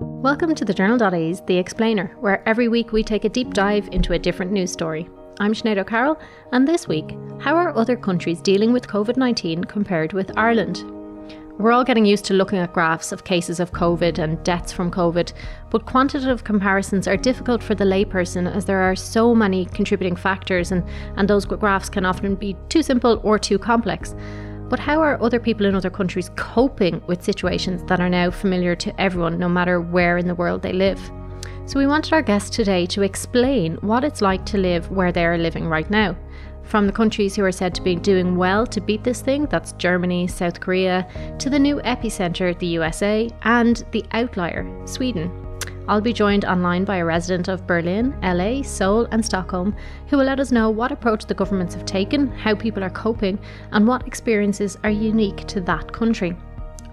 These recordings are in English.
Welcome to the Journal.ie's The Explainer, where every week we take a deep dive into a different news story. I'm Sinead O'Carroll, and this week, how are other countries dealing with COVID 19 compared with Ireland? We're all getting used to looking at graphs of cases of COVID and deaths from COVID, but quantitative comparisons are difficult for the layperson as there are so many contributing factors, and, and those graphs can often be too simple or too complex. But how are other people in other countries coping with situations that are now familiar to everyone, no matter where in the world they live? So, we wanted our guest today to explain what it's like to live where they are living right now. From the countries who are said to be doing well to beat this thing, that's Germany, South Korea, to the new epicenter, the USA, and the outlier, Sweden. I'll be joined online by a resident of Berlin, LA, Seoul, and Stockholm who will let us know what approach the governments have taken, how people are coping, and what experiences are unique to that country.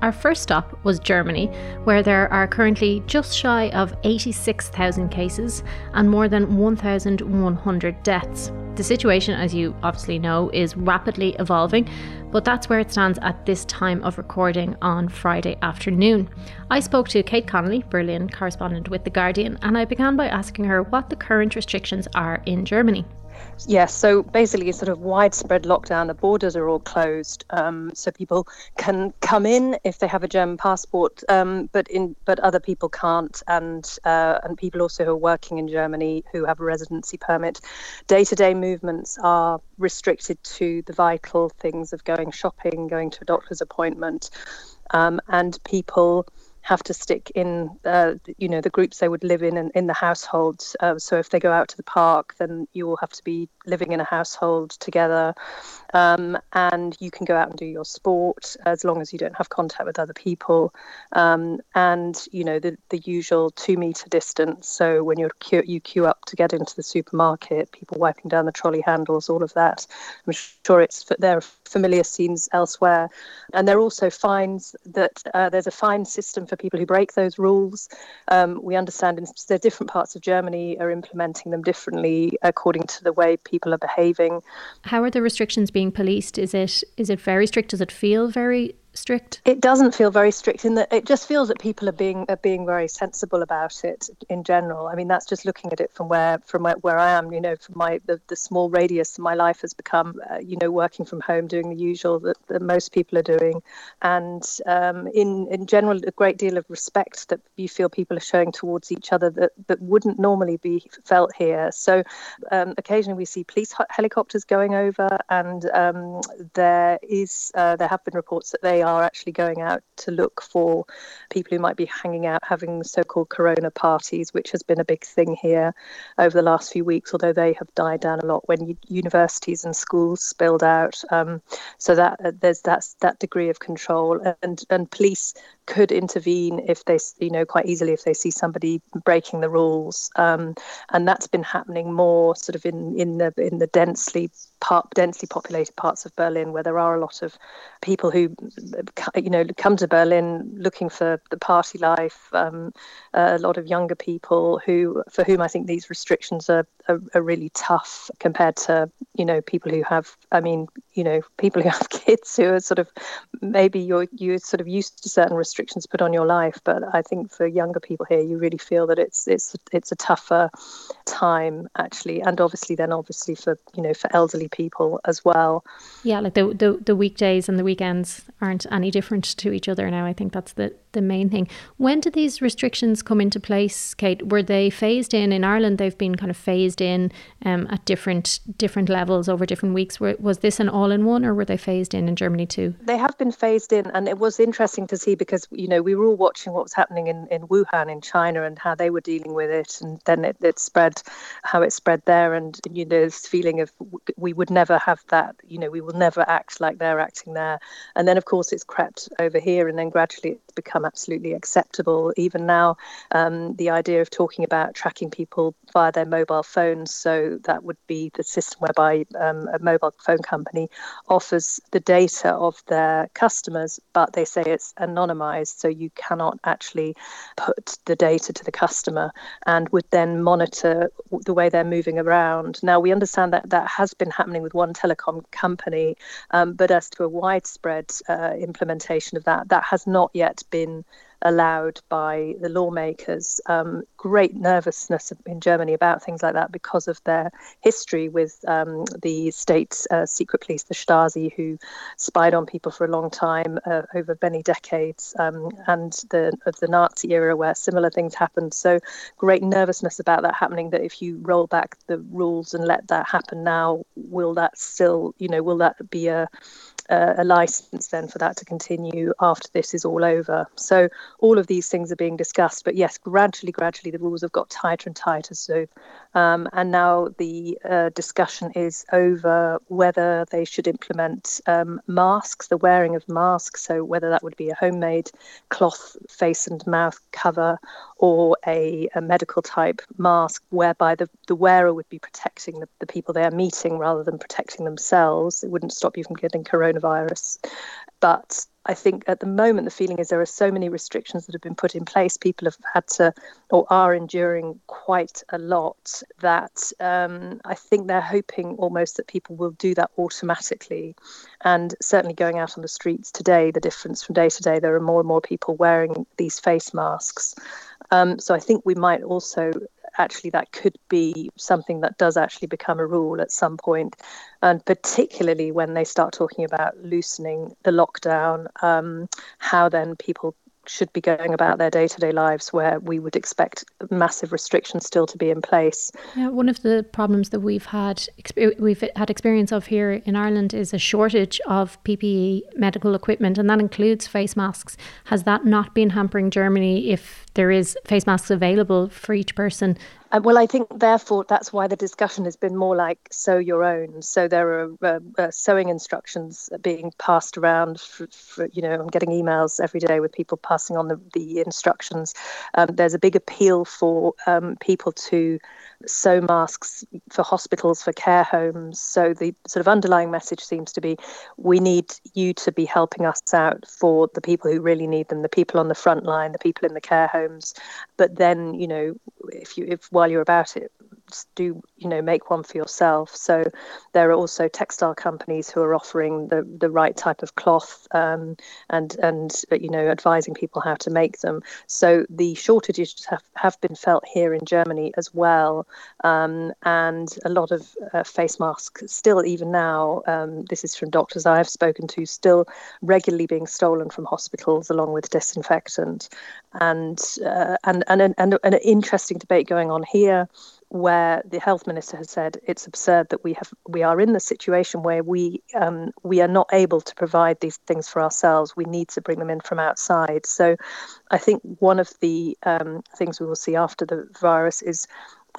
Our first stop was Germany, where there are currently just shy of 86,000 cases and more than 1,100 deaths. The situation, as you obviously know, is rapidly evolving, but that's where it stands at this time of recording on Friday afternoon. I spoke to Kate Connolly, Berlin correspondent with The Guardian, and I began by asking her what the current restrictions are in Germany. Yes, so basically, sort of widespread lockdown. The borders are all closed, um, so people can come in if they have a German passport, um, but in but other people can't, and uh, and people also who are working in Germany who have a residency permit. Day-to-day movements are restricted to the vital things of going shopping, going to a doctor's appointment, um, and people have to stick in, uh, you know, the groups they would live in and in the households. Uh, so if they go out to the park, then you will have to be living in a household together. Um, and you can go out and do your sport as long as you don't have contact with other people. Um, and, you know, the, the usual two meter distance. So when you're queue, you queue up to get into the supermarket, people wiping down the trolley handles, all of that. I'm sure it's there are familiar scenes elsewhere. And there are also fines that uh, there's a fine system for people who break those rules. Um, we understand in the different parts of Germany are implementing them differently according to the way people are behaving. How are the restrictions being policed? Is it is it very strict? Does it feel very strict? It doesn't feel very strict in that it just feels that people are being are being very sensible about it in general. I mean, that's just looking at it from where from where, where I am. You know, from my the, the small radius my life has become. Uh, you know, working from home, doing the usual that, that most people are doing, and um, in in general, a great deal of respect that you feel people are showing towards each other that that wouldn't normally be felt here. So, um, occasionally we see police helicopters going over, and um, there is uh, there have been reports that they are actually going out to look for people who might be hanging out having so-called corona parties which has been a big thing here over the last few weeks although they have died down a lot when universities and schools spilled out. Um, so that uh, there's that that degree of control. And and police could intervene if they you know quite easily if they see somebody breaking the rules um, and that's been happening more sort of in in the in the densely part, densely populated parts of Berlin where there are a lot of people who you know come to Berlin looking for the party life. Um, a lot of younger people who for whom I think these restrictions are, are, are really tough compared to you know people who have I mean you know people who have kids who are sort of maybe you're you're sort of used to certain restrictions put on your life, but I think for younger people here you really feel that it's it's it's a tougher time actually, and obviously then obviously for you know for elderly people as well. Yeah, like the the, the weekdays and the weekends aren't any different to each other now. I think that's the the main thing. When did these restrictions come into place, Kate? Were they phased in in Ireland? They've been kind of phased in um, at different different levels over different weeks. Were, was this an all in one, or were they phased in in Germany too? They have been phased in, and it was interesting to see because you know we were all watching what was happening in, in Wuhan in China and how they were dealing with it, and then it, it spread, how it spread there, and you know this feeling of we would never have that. You know we will never act like they're acting there, and then of course it's crept over here, and then gradually it's become absolutely acceptable. Even now, um, the idea of talking about tracking people via their mobile phones, so that would be the system whereby um, a mobile phone company offers the data of their customers, but they say it's anonymized, so you cannot actually put the data to the customer and would then monitor the way they're moving around. Now, we understand that that has been happening with one telecom company, um, but as to a widespread uh, implementation of that, that has not yet been allowed by the lawmakers. Um, great nervousness in Germany about things like that because of their history with um, the state uh, secret police, the Stasi, who spied on people for a long time uh, over many decades, um, and the of the Nazi era where similar things happened. So great nervousness about that happening. That if you roll back the rules and let that happen now, will that still, you know, will that be a a license then for that to continue after this is all over. So all of these things are being discussed. But yes, gradually, gradually, the rules have got tighter and tighter. So, um, and now the uh, discussion is over whether they should implement um, masks, the wearing of masks. So whether that would be a homemade cloth face and mouth cover or a, a medical type mask, whereby the, the wearer would be protecting the, the people they are meeting rather than protecting themselves. It wouldn't stop you from getting coronavirus. But I think at the moment the feeling is there are so many restrictions that have been put in place. People have had to or are enduring quite a lot that um, I think they're hoping almost that people will do that automatically. And certainly going out on the streets today, the difference from day to day, there are more and more people wearing these face masks. Um, so I think we might also actually that could be something that does actually become a rule at some point, and particularly when they start talking about loosening the lockdown, um, how then people should be going about their day-to-day lives where we would expect massive restrictions still to be in place. Yeah, one of the problems that we've had uh, we've had experience of here in Ireland is a shortage of PPE medical equipment and that includes face masks. Has that not been hampering Germany if there is face masks available for each person well, I think therefore that's why the discussion has been more like sew your own. So there are uh, uh, sewing instructions being passed around. For, for, you know, I'm getting emails every day with people passing on the, the instructions. Um, there's a big appeal for um, people to sew masks for hospitals, for care homes. So the sort of underlying message seems to be we need you to be helping us out for the people who really need them, the people on the front line, the people in the care homes. But then, you know, if you if while you're about it, do you know make one for yourself. So there are also textile companies who are offering the the right type of cloth um, and and you know advising people how to make them. So the shortages have, have been felt here in Germany as well. Um, and a lot of uh, face masks still even now um, this is from doctors I've spoken to still regularly being stolen from hospitals along with disinfectant. And uh, and, and, and, and an interesting debate going on here where the health minister has said it's absurd that we have we are in the situation where we um, we are not able to provide these things for ourselves. We need to bring them in from outside. So, I think one of the um, things we will see after the virus is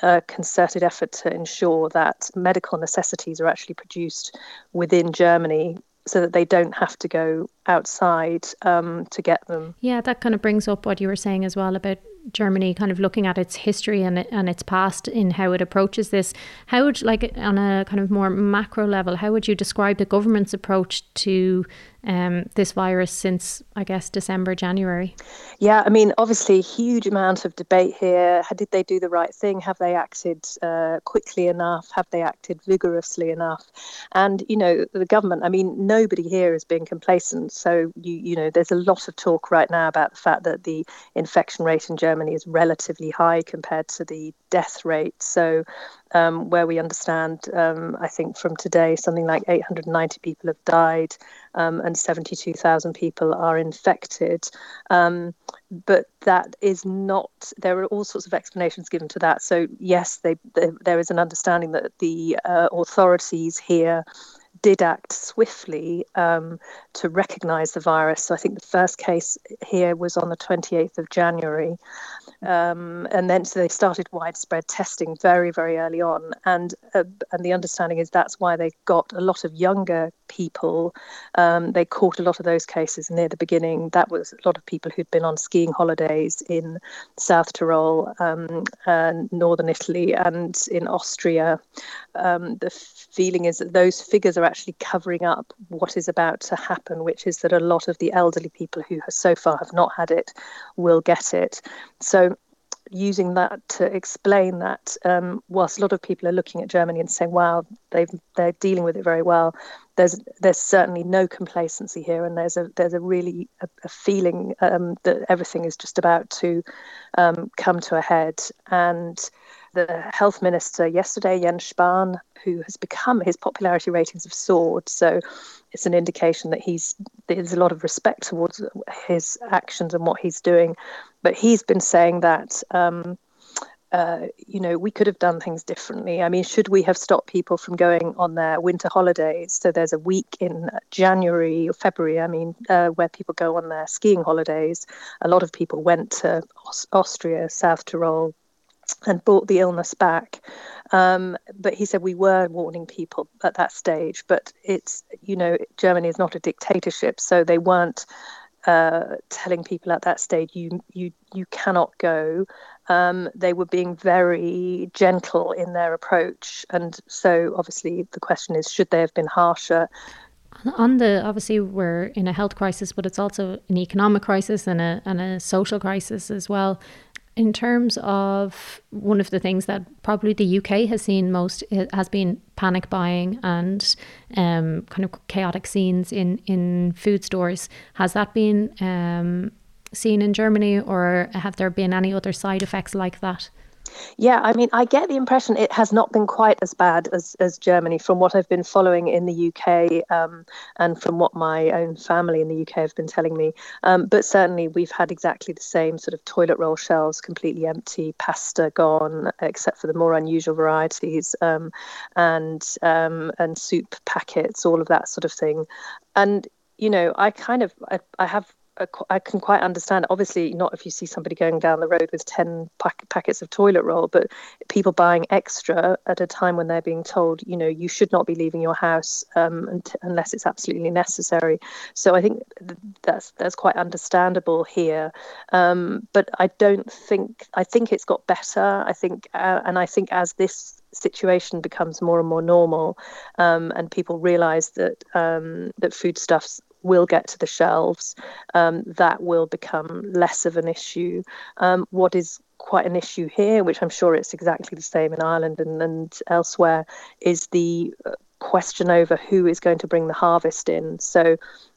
a concerted effort to ensure that medical necessities are actually produced within Germany so that they don't have to go outside um, to get them. Yeah, that kind of brings up what you were saying as well about Germany kind of looking at its history and and its past in how it approaches this. How would like on a kind of more macro level, how would you describe the government's approach to um, this virus since I guess December, January? Yeah, I mean, obviously, huge amount of debate here. How, did they do the right thing? Have they acted uh, quickly enough? Have they acted vigorously enough? And you know, the government. I mean, nobody here is being complacent. So you you know, there's a lot of talk right now about the fact that the infection rate in Germany is relatively high compared to the death rate. So, um, where we understand, um, I think from today, something like 890 people have died um, and 72,000 people are infected. Um, but that is not, there are all sorts of explanations given to that. So, yes, they, they, there is an understanding that the uh, authorities here did act swiftly um, to recognize the virus. So I think the first case here was on the 28th of January. Um, and then so they started widespread testing very, very early on. And, uh, and the understanding is that's why they got a lot of younger people. Um, they caught a lot of those cases near the beginning. That was a lot of people who'd been on skiing holidays in South Tyrol, um, and northern Italy, and in Austria. Um, the feeling is that those figures are actually covering up what is about to happen, which is that a lot of the elderly people who so far have not had it will get it. So using that to explain that um, whilst a lot of people are looking at Germany and saying, "Wow, they they're dealing with it very well," there's there's certainly no complacency here, and there's a there's a really a, a feeling um, that everything is just about to um, come to a head. And the health minister yesterday, Jens Spahn, who has become his popularity ratings have soared. So it's an indication that he's there's a lot of respect towards his actions and what he's doing. But he's been saying that. Um, uh, you know, we could have done things differently. I mean, should we have stopped people from going on their winter holidays? So there's a week in January or February, I mean, uh, where people go on their skiing holidays. A lot of people went to Austria, South Tyrol, and brought the illness back. Um, but he said we were warning people at that stage. But it's, you know, Germany is not a dictatorship, so they weren't uh, telling people at that stage you you you cannot go. Um, they were being very gentle in their approach, and so obviously the question is, should they have been harsher? On the obviously we're in a health crisis, but it's also an economic crisis and a and a social crisis as well in terms of one of the things that probably the UK has seen most has been panic buying and um, kind of chaotic scenes in, in food stores. Has that been um, seen in Germany, or have there been any other side effects like that? Yeah, I mean, I get the impression it has not been quite as bad as, as Germany from what I've been following in the UK um, and from what my own family in the UK have been telling me. Um, but certainly, we've had exactly the same sort of toilet roll shelves completely empty, pasta gone, except for the more unusual varieties, um, and um, and soup packets, all of that sort of thing. And you know, I kind of I, I have I can quite understand. Obviously, not if you see somebody going down the road with ten pack- packets of toilet roll, but people buying extra at a time when they're being told, you know, you should not be leaving your house um, unless it's absolutely necessary. So I think that's that's quite understandable here. Um, but I don't think I think it's got better. I think, uh, and I think as this situation becomes more and more normal, um, and people realise that um, that foodstuffs will get to the shelves, um, that will become less of an issue. Um, what is quite an issue here, which I'm sure it's exactly the same in Ireland and, and elsewhere, is the uh, question over who is going to bring the harvest in. So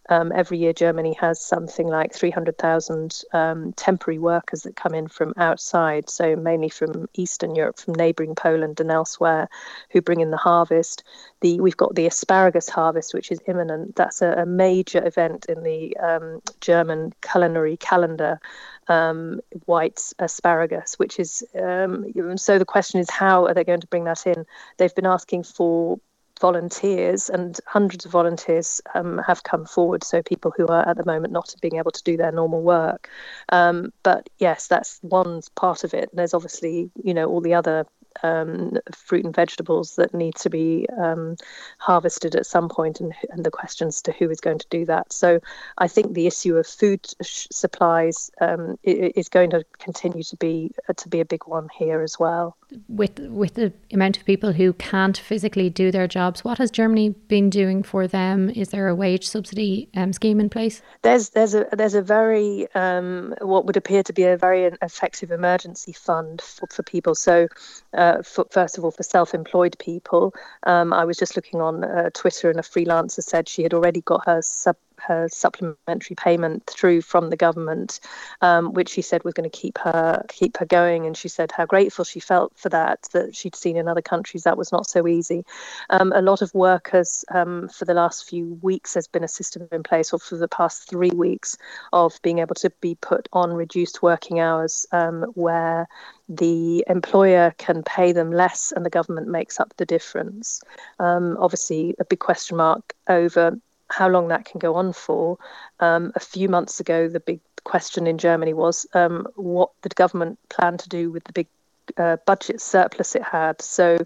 um, every year, Germany has something like 300,000 um, temporary workers that come in from outside, so mainly from Eastern Europe, from neighbouring Poland and elsewhere, who bring in the harvest. The we've got the asparagus harvest, which is imminent. That's a, a major event in the um, German culinary calendar. Um, white asparagus, which is um, so the question is how are they going to bring that in? They've been asking for volunteers, and hundreds of volunteers um, have come forward. So people who are at the moment not being able to do their normal work. Um, but yes, that's one part of it. And there's obviously you know all the other um, fruit and vegetables that need to be um, harvested at some point, and, and the questions to who is going to do that. So I think the issue of food sh- supplies um, is going to continue to be uh, to be a big one here as well. With with the amount of people who can't physically do their jobs, what has Germany been doing for them? Is there a wage subsidy um, scheme in place? There's there's a there's a very um, what would appear to be a very effective emergency fund for, for people. So uh, for, first of all, for self employed people. Um, I was just looking on uh, Twitter, and a freelancer said she had already got her sub her supplementary payment through from the government, um, which she said was going to keep her keep her going. And she said how grateful she felt for that. That she'd seen in other countries that was not so easy. Um, a lot of workers um, for the last few weeks has been a system in place, or for the past three weeks, of being able to be put on reduced working hours, um, where the employer can pay them less and the government makes up the difference. Um, obviously, a big question mark over how long that can go on for. Um, a few months ago, the big question in Germany was um, what the government planned to do with the big uh, budget surplus it had. So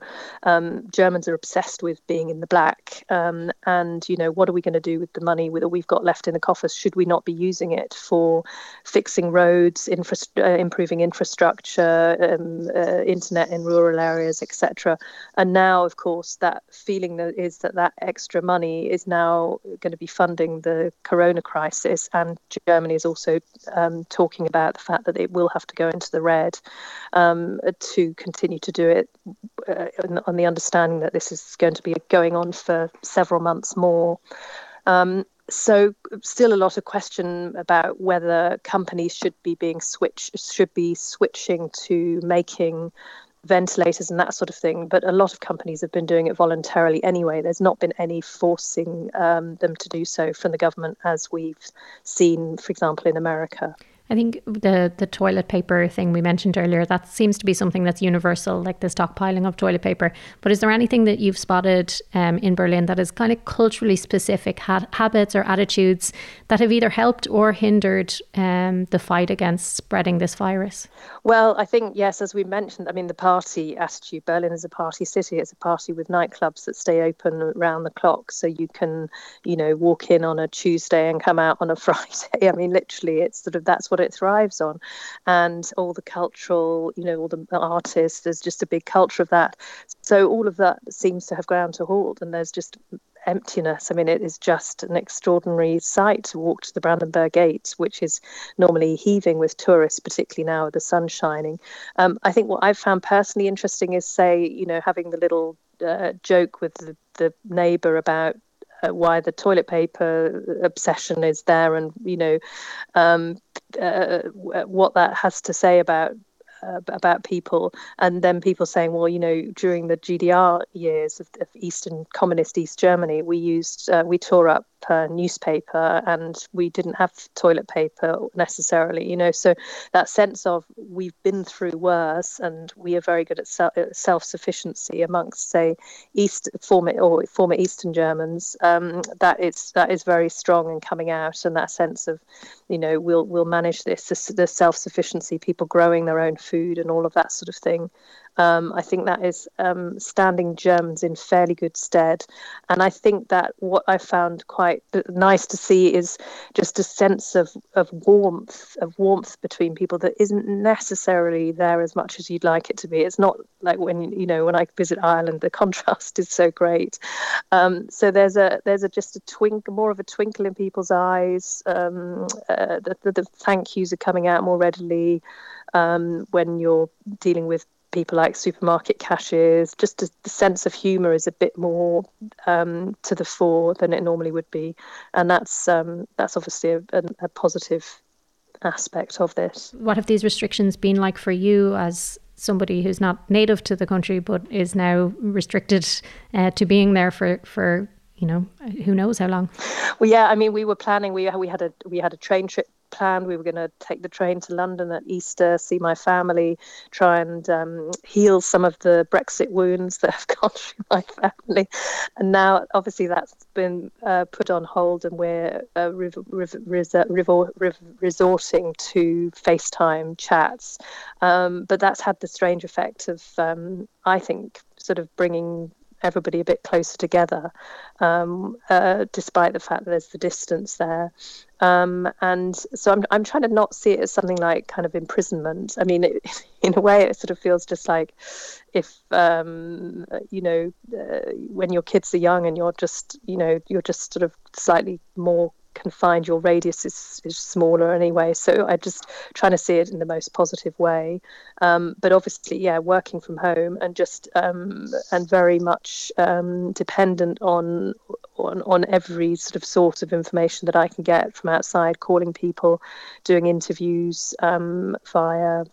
um, Germans are obsessed with being in the black. Um, and, you know, what are we going to do with the money with that we've got left in the coffers? Should we not be using it for fixing roads, infra- uh, improving infrastructure, um, uh, internet in rural areas, etc.? And now, of course, that feeling that is that that extra money is now going to be funding the corona crisis. And Germany is also um, talking about the fact that it will have to go into the red um, to continue to do it uh, on the understanding that this is going to be going on for several months more. Um, so still a lot of question about whether companies should be being switched should be switching to making ventilators and that sort of thing. But a lot of companies have been doing it voluntarily anyway. There's not been any forcing um, them to do so from the government, as we've seen, for example, in America. I think the the toilet paper thing we mentioned earlier that seems to be something that's universal, like the stockpiling of toilet paper. But is there anything that you've spotted um, in Berlin that is kind of culturally specific ha- habits or attitudes that have either helped or hindered um, the fight against spreading this virus? Well, I think yes, as we mentioned, I mean the party attitude. Berlin is a party city. It's a party with nightclubs that stay open around the clock, so you can, you know, walk in on a Tuesday and come out on a Friday. I mean, literally, it's sort of that's what it thrives on and all the cultural you know all the artists there's just a big culture of that so all of that seems to have ground to halt and there's just emptiness. I mean, it is just an extraordinary sight to walk to the Brandenburg Gate, which is normally heaving with tourists, particularly now with the sun shining. Um, I think what I've found personally interesting is, say, you know, having the little uh, joke with the, the neighbour about why the toilet paper obsession is there and you know um, uh, what that has to say about uh, about people, and then people saying, well, you know, during the GDR years of, of Eastern Communist East Germany, we used uh, we tore up uh, newspaper and we didn't have toilet paper necessarily, you know. So that sense of we've been through worse and we are very good at self sufficiency amongst, say, East former or former Eastern Germans, um, that is that is very strong and coming out, and that sense of, you know, we'll we'll manage this, the, the self sufficiency, people growing their own food and all of that sort of thing. Um, I think that is um, standing Germans in fairly good stead. And I think that what I found quite nice to see is just a sense of, of warmth, of warmth between people that isn't necessarily there as much as you'd like it to be. It's not like when you know when I visit Ireland, the contrast is so great. Um, so there's a there's a just a twinkle, more of a twinkle in people's eyes. Um, uh, the, the, the thank yous are coming out more readily um, when you're dealing with people like supermarket cashiers. Just a, the sense of humour is a bit more um, to the fore than it normally would be, and that's um, that's obviously a, a, a, positive aspect of this. What have these restrictions been like for you as somebody who's not native to the country but is now restricted uh, to being there for for you know who knows how long? Well, yeah, I mean, we were planning. We we had a we had a train trip planned. We were going to take the train to London at Easter, see my family, try and um, heal some of the Brexit wounds that have gone through my family. And now, obviously, that's been uh, put on hold, and we're uh, resorting to FaceTime chats. Um, but that's had the strange effect of, um, I think, sort of bringing everybody a bit closer together, um, uh, despite the fact that there's the distance there. Um, and so I'm, I'm trying to not see it as something like kind of imprisonment. I mean, it, in a way, it sort of feels just like if, um, you know, uh, when your kids are young and you're just, you know, you're just sort of slightly more confined, your radius is, is smaller anyway. So I just trying to see it in the most positive way. Um, but obviously, yeah, working from home and just um, and very much um, dependent on, on on every sort of source of information that I can get from outside, calling people, doing interviews um, via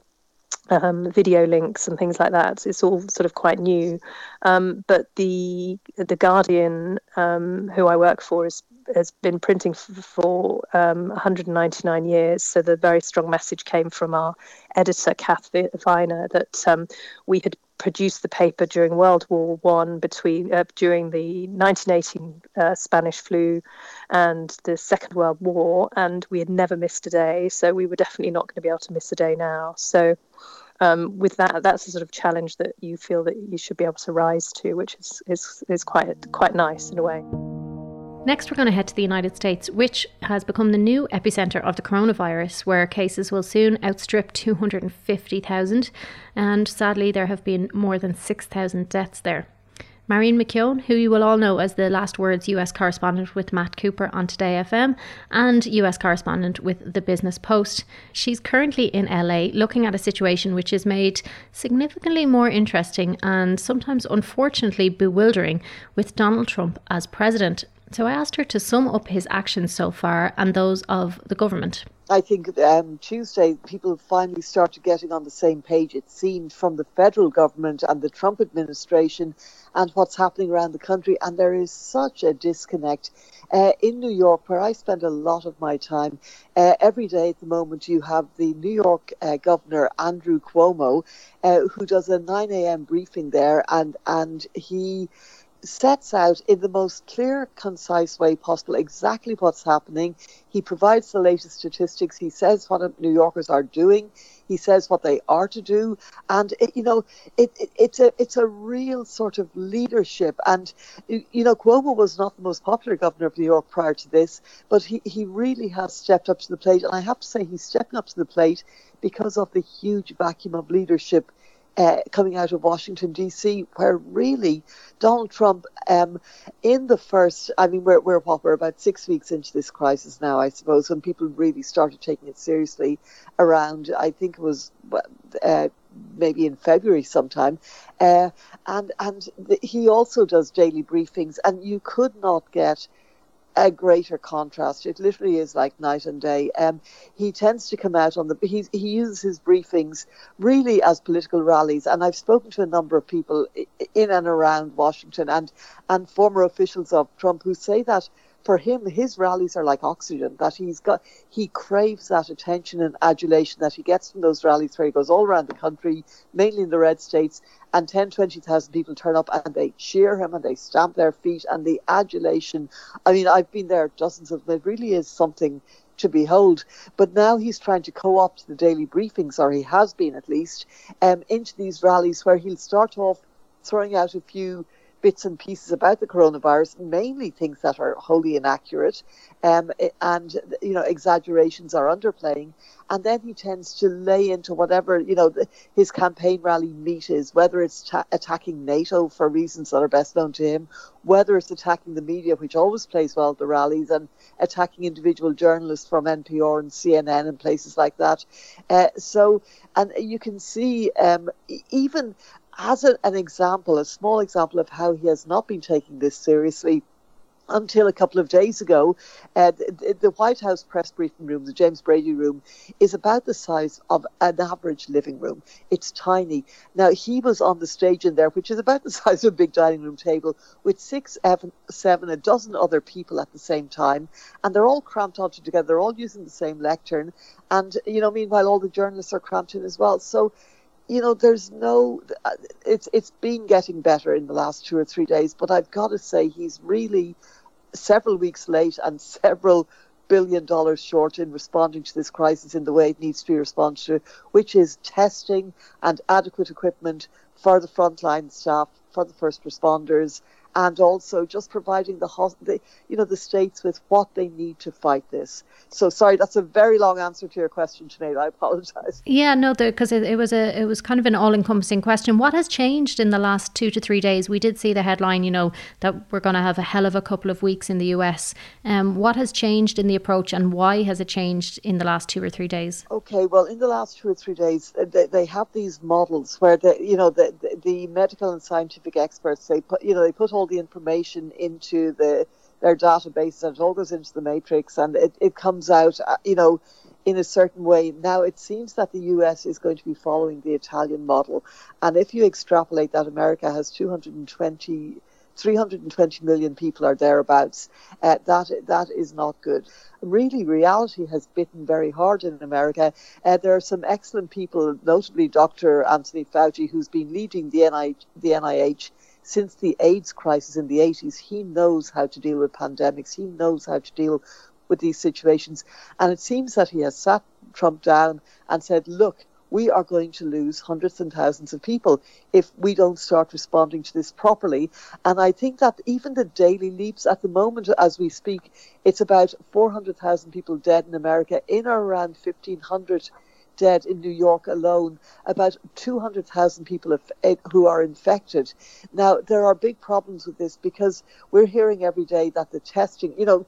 um, video links and things like that. It's all sort of quite new. Um, but the the Guardian, um, who I work for, is has been printing for um, 199 years. So the very strong message came from our editor, Kath Viner, that um, we had produced the paper during World War One, between uh, during the 1918 uh, Spanish flu and the Second World War, and we had never missed a day. So we were definitely not going to be able to miss a day now. So um, with that, that's a sort of challenge that you feel that you should be able to rise to, which is is, is quite quite nice in a way. Next, we're going to head to the United States, which has become the new epicenter of the coronavirus, where cases will soon outstrip 250,000. And sadly, there have been more than 6,000 deaths there. Marion McKeown, who you will all know as the Last Words US correspondent with Matt Cooper on Today FM and US correspondent with The Business Post. She's currently in LA looking at a situation which is made significantly more interesting and sometimes unfortunately bewildering with Donald Trump as president. So I asked her to sum up his actions so far and those of the government. I think um, Tuesday people finally started getting on the same page, it seemed, from the federal government and the Trump administration and what's happening around the country. And there is such a disconnect. Uh, in New York, where I spend a lot of my time, uh, every day at the moment you have the New York uh, Governor Andrew Cuomo, uh, who does a 9 a.m. briefing there, and and he sets out in the most clear, concise way possible exactly what's happening. He provides the latest statistics. He says what New Yorkers are doing. He says what they are to do, and it, you know, it, it, it's a it's a real sort of leadership. And you know, Cuomo was not the most popular governor of New York prior to this, but he he really has stepped up to the plate. And I have to say, he's stepping up to the plate because of the huge vacuum of leadership uh, coming out of Washington, D.C., where really Donald Trump, um, in the first, I mean, we're, we're what, we're about six weeks into this crisis now, I suppose, when people really started taking it seriously around, I think it was uh, maybe in February sometime. Uh, and and the, he also does daily briefings, and you could not get a greater contrast. It literally is like night and day. Um, he tends to come out on the he he uses his briefings really as political rallies, and I've spoken to a number of people in and around Washington and and former officials of Trump who say that for him, his rallies are like oxygen. That he's got, he craves that attention and adulation that he gets from those rallies, where he goes all around the country, mainly in the red states, and 10, 20,000 people turn up and they cheer him and they stamp their feet and the adulation. I mean, I've been there dozens of them. It really is something to behold. But now he's trying to co-opt the daily briefings, or he has been at least, um, into these rallies where he'll start off throwing out a few bits and pieces about the coronavirus, mainly things that are wholly inaccurate, um, and you know exaggerations are underplaying, and then he tends to lay into whatever you know his campaign rally meat is, whether it's ta- attacking NATO for reasons that are best known to him, whether it's attacking the media, which always plays well at the rallies, and attacking individual journalists from NPR and CNN and places like that. Uh, so, and you can see um, even as a, an example, a small example of how he has not been taking this seriously until a couple of days ago, uh, the, the, White House press briefing room, the James Brady room, is about the size of an average living room. It's tiny. Now, he was on the stage in there, which is about the size of a big dining room table, with six, seven, a dozen other people at the same time. And they're all cramped onto together. They're all using the same lectern. And, you know, meanwhile, all the journalists are cramped in as well. So, you know, there's no. Uh, it's it's been getting better in the last two or three days, but I've got to say he's really several weeks late and several billion dollars short in responding to this crisis in the way it needs to be responded to, which is testing and adequate equipment for the frontline staff, for the first responders, and also just providing the, the, you know the states with what they need to fight this. So sorry, that's a very long answer to your question, Sinead. I apologise. Yeah, no, because it, it, was a it was kind of an all-encompassing question. What has changed in the last two to three days? We did see the headline, you know, that we're going to have a hell of a couple of weeks in the US. Um, what has changed in the approach, and why has it changed in the last two or three days? Okay, well, in the last two or three days, uh, they, they have these models where the you know the, the the medical and scientific experts they put you know they put all the information into the their database and it all goes into the matrix and it, it comes out, uh, you know, in a certain way. Now, it seems that the US is going to be following the Italian model. And if you extrapolate that America has 220, 320 million people or thereabouts, uh, that, that is not good. Really, reality has bitten very hard in America. Uh, there are some excellent people, notably Dr. Anthony Fauci, who's been leading the NIH, the NIH since the AIDS crisis in the 80s, he knows how to deal with pandemics. He knows how to deal with these situations. And it seems that he has sat Trump down and said, look, we are going to lose hundreds and thousands of people if we don't start responding to this properly. And I think that even the daily leaps at the moment, as we speak, it's about 400,000 people dead in America, in or around 1,500 dead in New York alone, about 200,000 people eh, who are infected. Now, there are big problems with this because we're hearing every day that the testing, you know,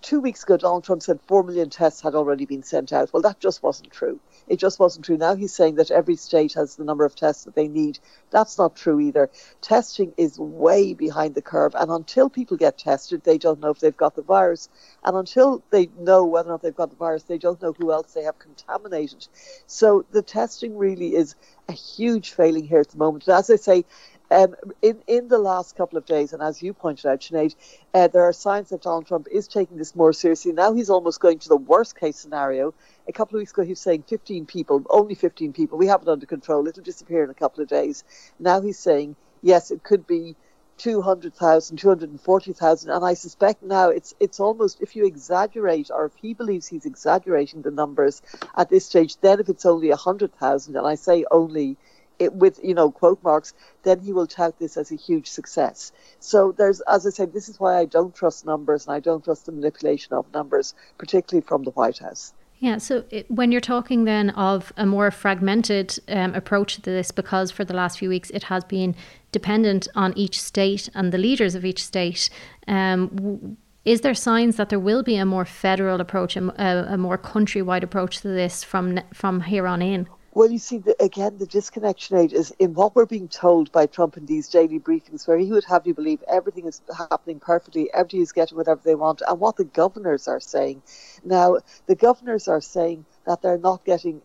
two weeks ago, Donald Trump said 4 million tests had already been sent out. Well, that just wasn't true. It just wasn't true. Now he's saying that every state has the number of tests that they need. That's not true either. Testing is way behind the curve. And until people get tested, they don't know if they've got the virus. And until they know whether or not they've got the virus, they don't know who else they have contaminated. So the testing really is a huge failing here at the moment. And as I say, um, in, in the last couple of days, and as you pointed out, Sinead, uh, there are signs that Donald Trump is taking this more seriously. Now he's almost going to the worst case scenario. A couple of weeks ago, he was saying 15 people, only 15 people. We have it under control. It'll disappear in a couple of days. Now he's saying, yes, it could be 200,000, 240,000. And I suspect now it's it's almost, if you exaggerate, or if he believes he's exaggerating the numbers at this stage, then if it's only 100,000, and I say only it, with you know quote marks, then he will tout this as a huge success. So there's, as I said, this is why I don't trust numbers and I don't trust the manipulation of numbers, particularly from the White House. Yeah, so it, when you're talking then of a more fragmented um, approach to this, because for the last few weeks it has been dependent on each state and the leaders of each state, um, is there signs that there will be a more federal approach, a, a more countrywide approach to this from from here on in? Well, you see, the, again, the disconnection rate is in what we're being told by Trump in these daily briefings, where he would have you believe everything is happening perfectly, everybody is getting whatever they want, and what the governors are saying. Now, the governors are saying that they're not getting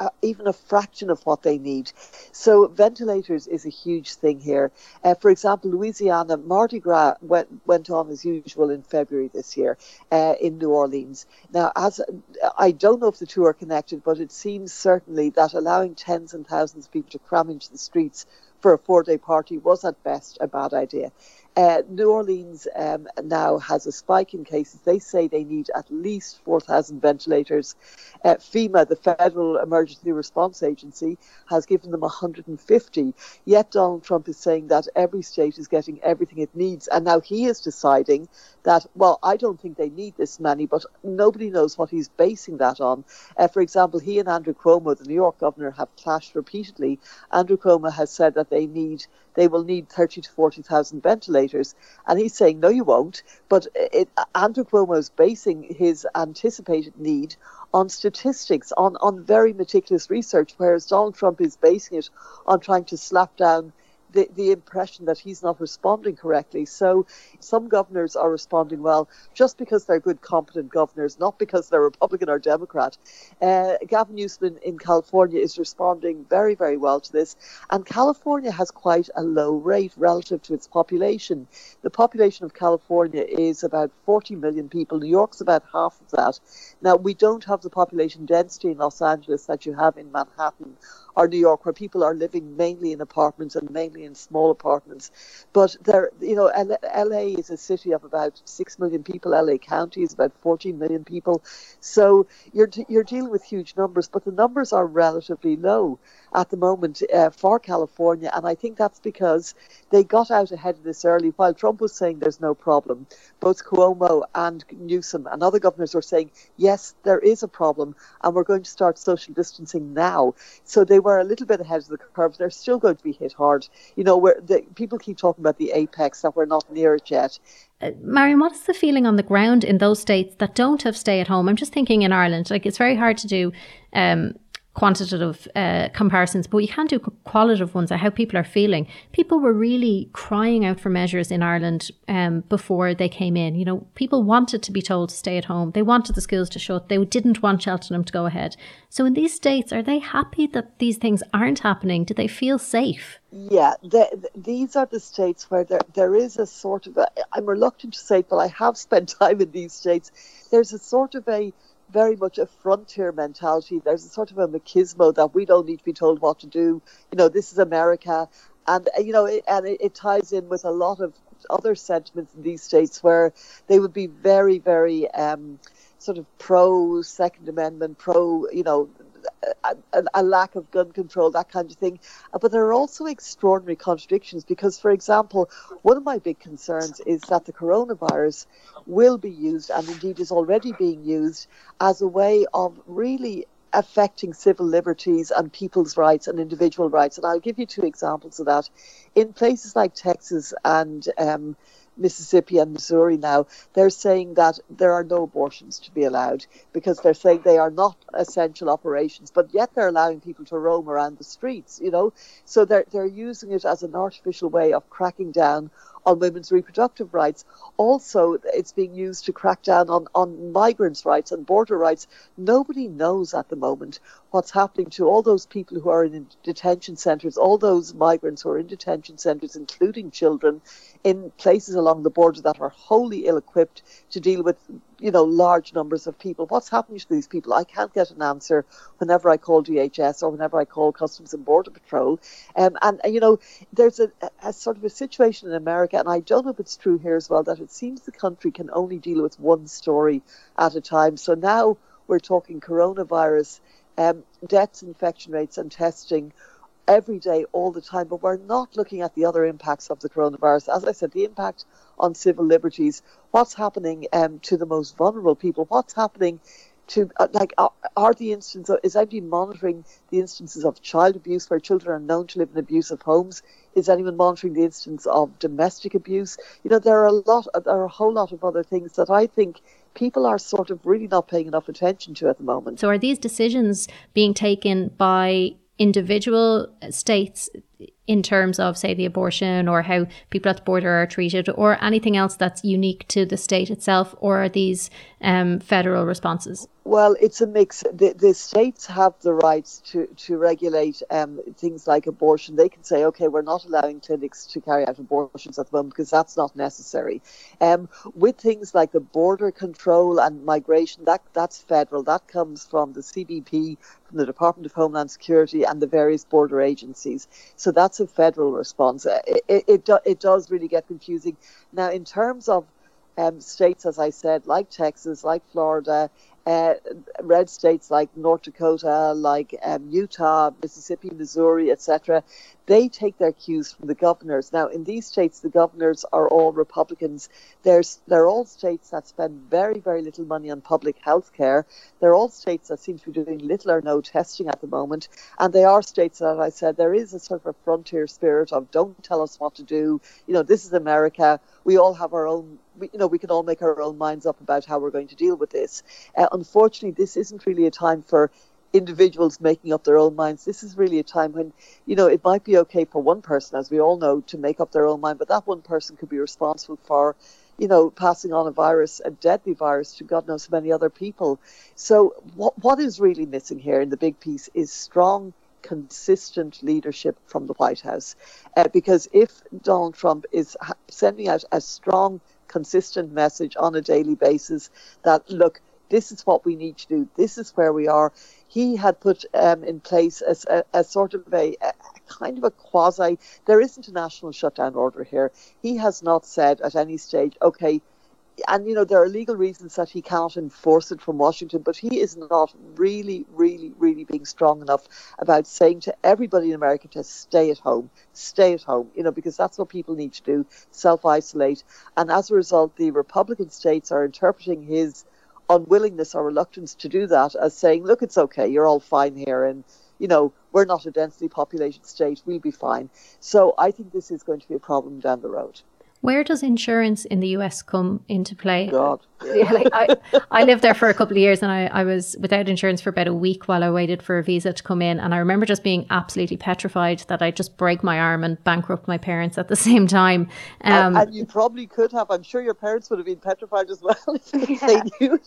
a, even a fraction of what they need. So ventilators is a huge thing here. Uh, for example, Louisiana, Mardi Gras went, went on as usual in February this year uh, in New Orleans. Now, as I don't know if the two are connected, but it seems certainly that allowing tens and thousands of people to cram into the streets for a four-day party was at best a bad idea. Uh, New Orleans um, now has a spike in cases. They say they need at least 4,000 ventilators. Uh, FEMA, the Federal Emergency Response Agency, has given them 150. Yet Donald Trump is saying that every state is getting everything it needs. And now he is deciding that, well, I don't think they need this many, but nobody knows what he's basing that on. Uh, for example, he and Andrew Cuomo, the New York governor, have clashed repeatedly. Andrew Cuomo has said that they need they will need 30 to 40,000 ventilators. And he's saying, no, you won't. But it, Andrew Cuomo is basing his anticipated need on statistics, on, on very meticulous research, whereas Donald Trump is basing it on trying to slap down the, the impression that he's not responding correctly. So some governors are responding well just because they're good, competent governors, not because they're Republican or Democrat. Uh, Gavin Newsom in California is responding very, very well to this. And California has quite a low rate relative to its population. The population of California is about 40 million people. New York's about half of that. Now, we don't have the population density in Los Angeles that you have in Manhattan or New York, where people are living mainly in apartments and mainly in small apartments. But there, you know, LA is a city of about six million people. LA County is about 14 million people. So you're you're dealing with huge numbers, but the numbers are relatively low at the moment uh, for California, and I think that's because they got out ahead of this early. While Trump was saying there's no problem, both Cuomo and Newsom and other governors were saying yes, there is a problem, and we're going to start social distancing now. So they were a little bit ahead of the curve. They're still going to be hit hard. You know, where people keep talking about the apex that we're not near it yet. Uh, Marion, what is the feeling on the ground in those states that don't have stay at home? I'm just thinking in Ireland, like it's very hard to do um, quantitative uh, comparisons, but you can do qualitative ones of how people are feeling. People were really crying out for measures in Ireland um, before they came in. You know, people wanted to be told to stay at home. They wanted the schools to shut. They didn't want Cheltenham to go ahead. So in these states, are they happy that these things aren't happening? Do they feel safe? Yeah, the, these are the states where there, there is a sort of, I'm reluctant to say but I have spent time in these states. There's a sort of a very much a frontier mentality. There's a sort of a machismo that we don't need to be told what to do. You know, this is America, and uh, you know, it, and it, it ties in with a lot of other sentiments in these states where they would be very, very um, sort of pro Second Amendment, pro, you know, a, a, lack of gun control, that kind of thing. Uh, but there are also extraordinary contradictions because, for example, one of my big concerns is that the coronavirus will be used and indeed is already being used as a way of really affecting civil liberties and people's rights and individual rights. And I'll give you two examples of that. In places like Texas and um, Mississippi and Missouri now, they're saying that there are no abortions to be allowed because they're saying they are not essential operations, but yet they're allowing people to roam around the streets, you know. So they're they're using it as an artificial way of cracking down on women's reproductive rights. Also, it's being used to crack down on, on migrants' rights and border rights. Nobody knows at the moment what's happening to all those people who are in detention centres, all those migrants who are in detention centres, including children, in places along the border that are wholly ill equipped to deal with you know, large numbers of people. What's happening to these people? I can't get an answer whenever I call DHS or whenever I call Customs and Border Patrol. Um, and, you know, there's a, a, sort of a situation in America, and I don't know if it's true here as well, that it seems the country can only deal with one story at a time. So now we're talking coronavirus, um, deaths, infection rates, and testing every day, all the time, but we're not looking at the other impacts of the coronavirus. As I said, the impact on civil liberties, what's happening um, to the most vulnerable people, what's happening to, uh, like, are, are the instances, is anyone monitoring the instances of child abuse where children are known to live in abusive homes? Is anyone monitoring the instance of domestic abuse? You know, there are a lot, there are a whole lot of other things that I think people are sort of really not paying enough attention to at the moment. So, are these decisions being taken by individual states in terms of, say, the abortion or how people at the border are treated or anything else that's unique to the state itself, or are these um, federal responses? Well, it's a mix. The, the states have the rights to, to regulate um, things like abortion. They can say, okay, we're not allowing clinics to carry out abortions at the moment because that's not necessary. Um, with things like the border control and migration, that that's federal. That comes from the CBP, from the Department of Homeland Security, and the various border agencies. So that's a federal response. It, it, it, do, it does really get confusing. Now, in terms of um, states, as I said, like Texas, like Florida, uh, red states like North Dakota, like um, Utah, Mississippi, Missouri, etc., they take their cues from the governors. Now, in these states, the governors are all Republicans. They're, they're all states that spend very, very little money on public health care. They're all states that seem to be doing little or no testing at the moment. And they are states that, as I said, there is a sort of a frontier spirit of don't tell us what to do. You know, this is America. We all have our own you know, we can all make our own minds up about how we're going to deal with this. Uh, unfortunately, this isn't really a time for individuals making up their own minds. This is really a time when, you know, it might be okay for one person, as we all know, to make up their own mind, but that one person could be responsible for, you know, passing on a virus, a deadly virus, to God knows many other people. So, what what is really missing here in the big piece is strong consistent leadership from the White House. Uh, because if Donald Trump is sending out a strong, consistent message on a daily basis that, look, this is what we need to do, this is where we are, he had put um, in place a, a, a sort of a, a, kind of a quasi, there isn't a national shutdown order here. He has not said at any stage, okay, and you know there are legal reasons that he cannot enforce it from Washington, but he is not really, really, really being strong enough about saying to everybody in America to stay at home, stay at home, you know, because that's what people need to do, self isolate. And as a result, the Republican states are interpreting his unwillingness or reluctance to do that as saying, look, it's okay, you're all fine here, and you know, we're not a densely populated state, we'll be fine. So I think this is going to be a problem down the road. Where does insurance in the US come into play? God. Yeah, like I, I lived there for a couple of years and I, I was without insurance for about a week while I waited for a visa to come in. And I remember just being absolutely petrified that I'd just break my arm and bankrupt my parents at the same time. Um, and, and, you probably could have. I'm sure your parents would have been petrified as well if, yeah. they knew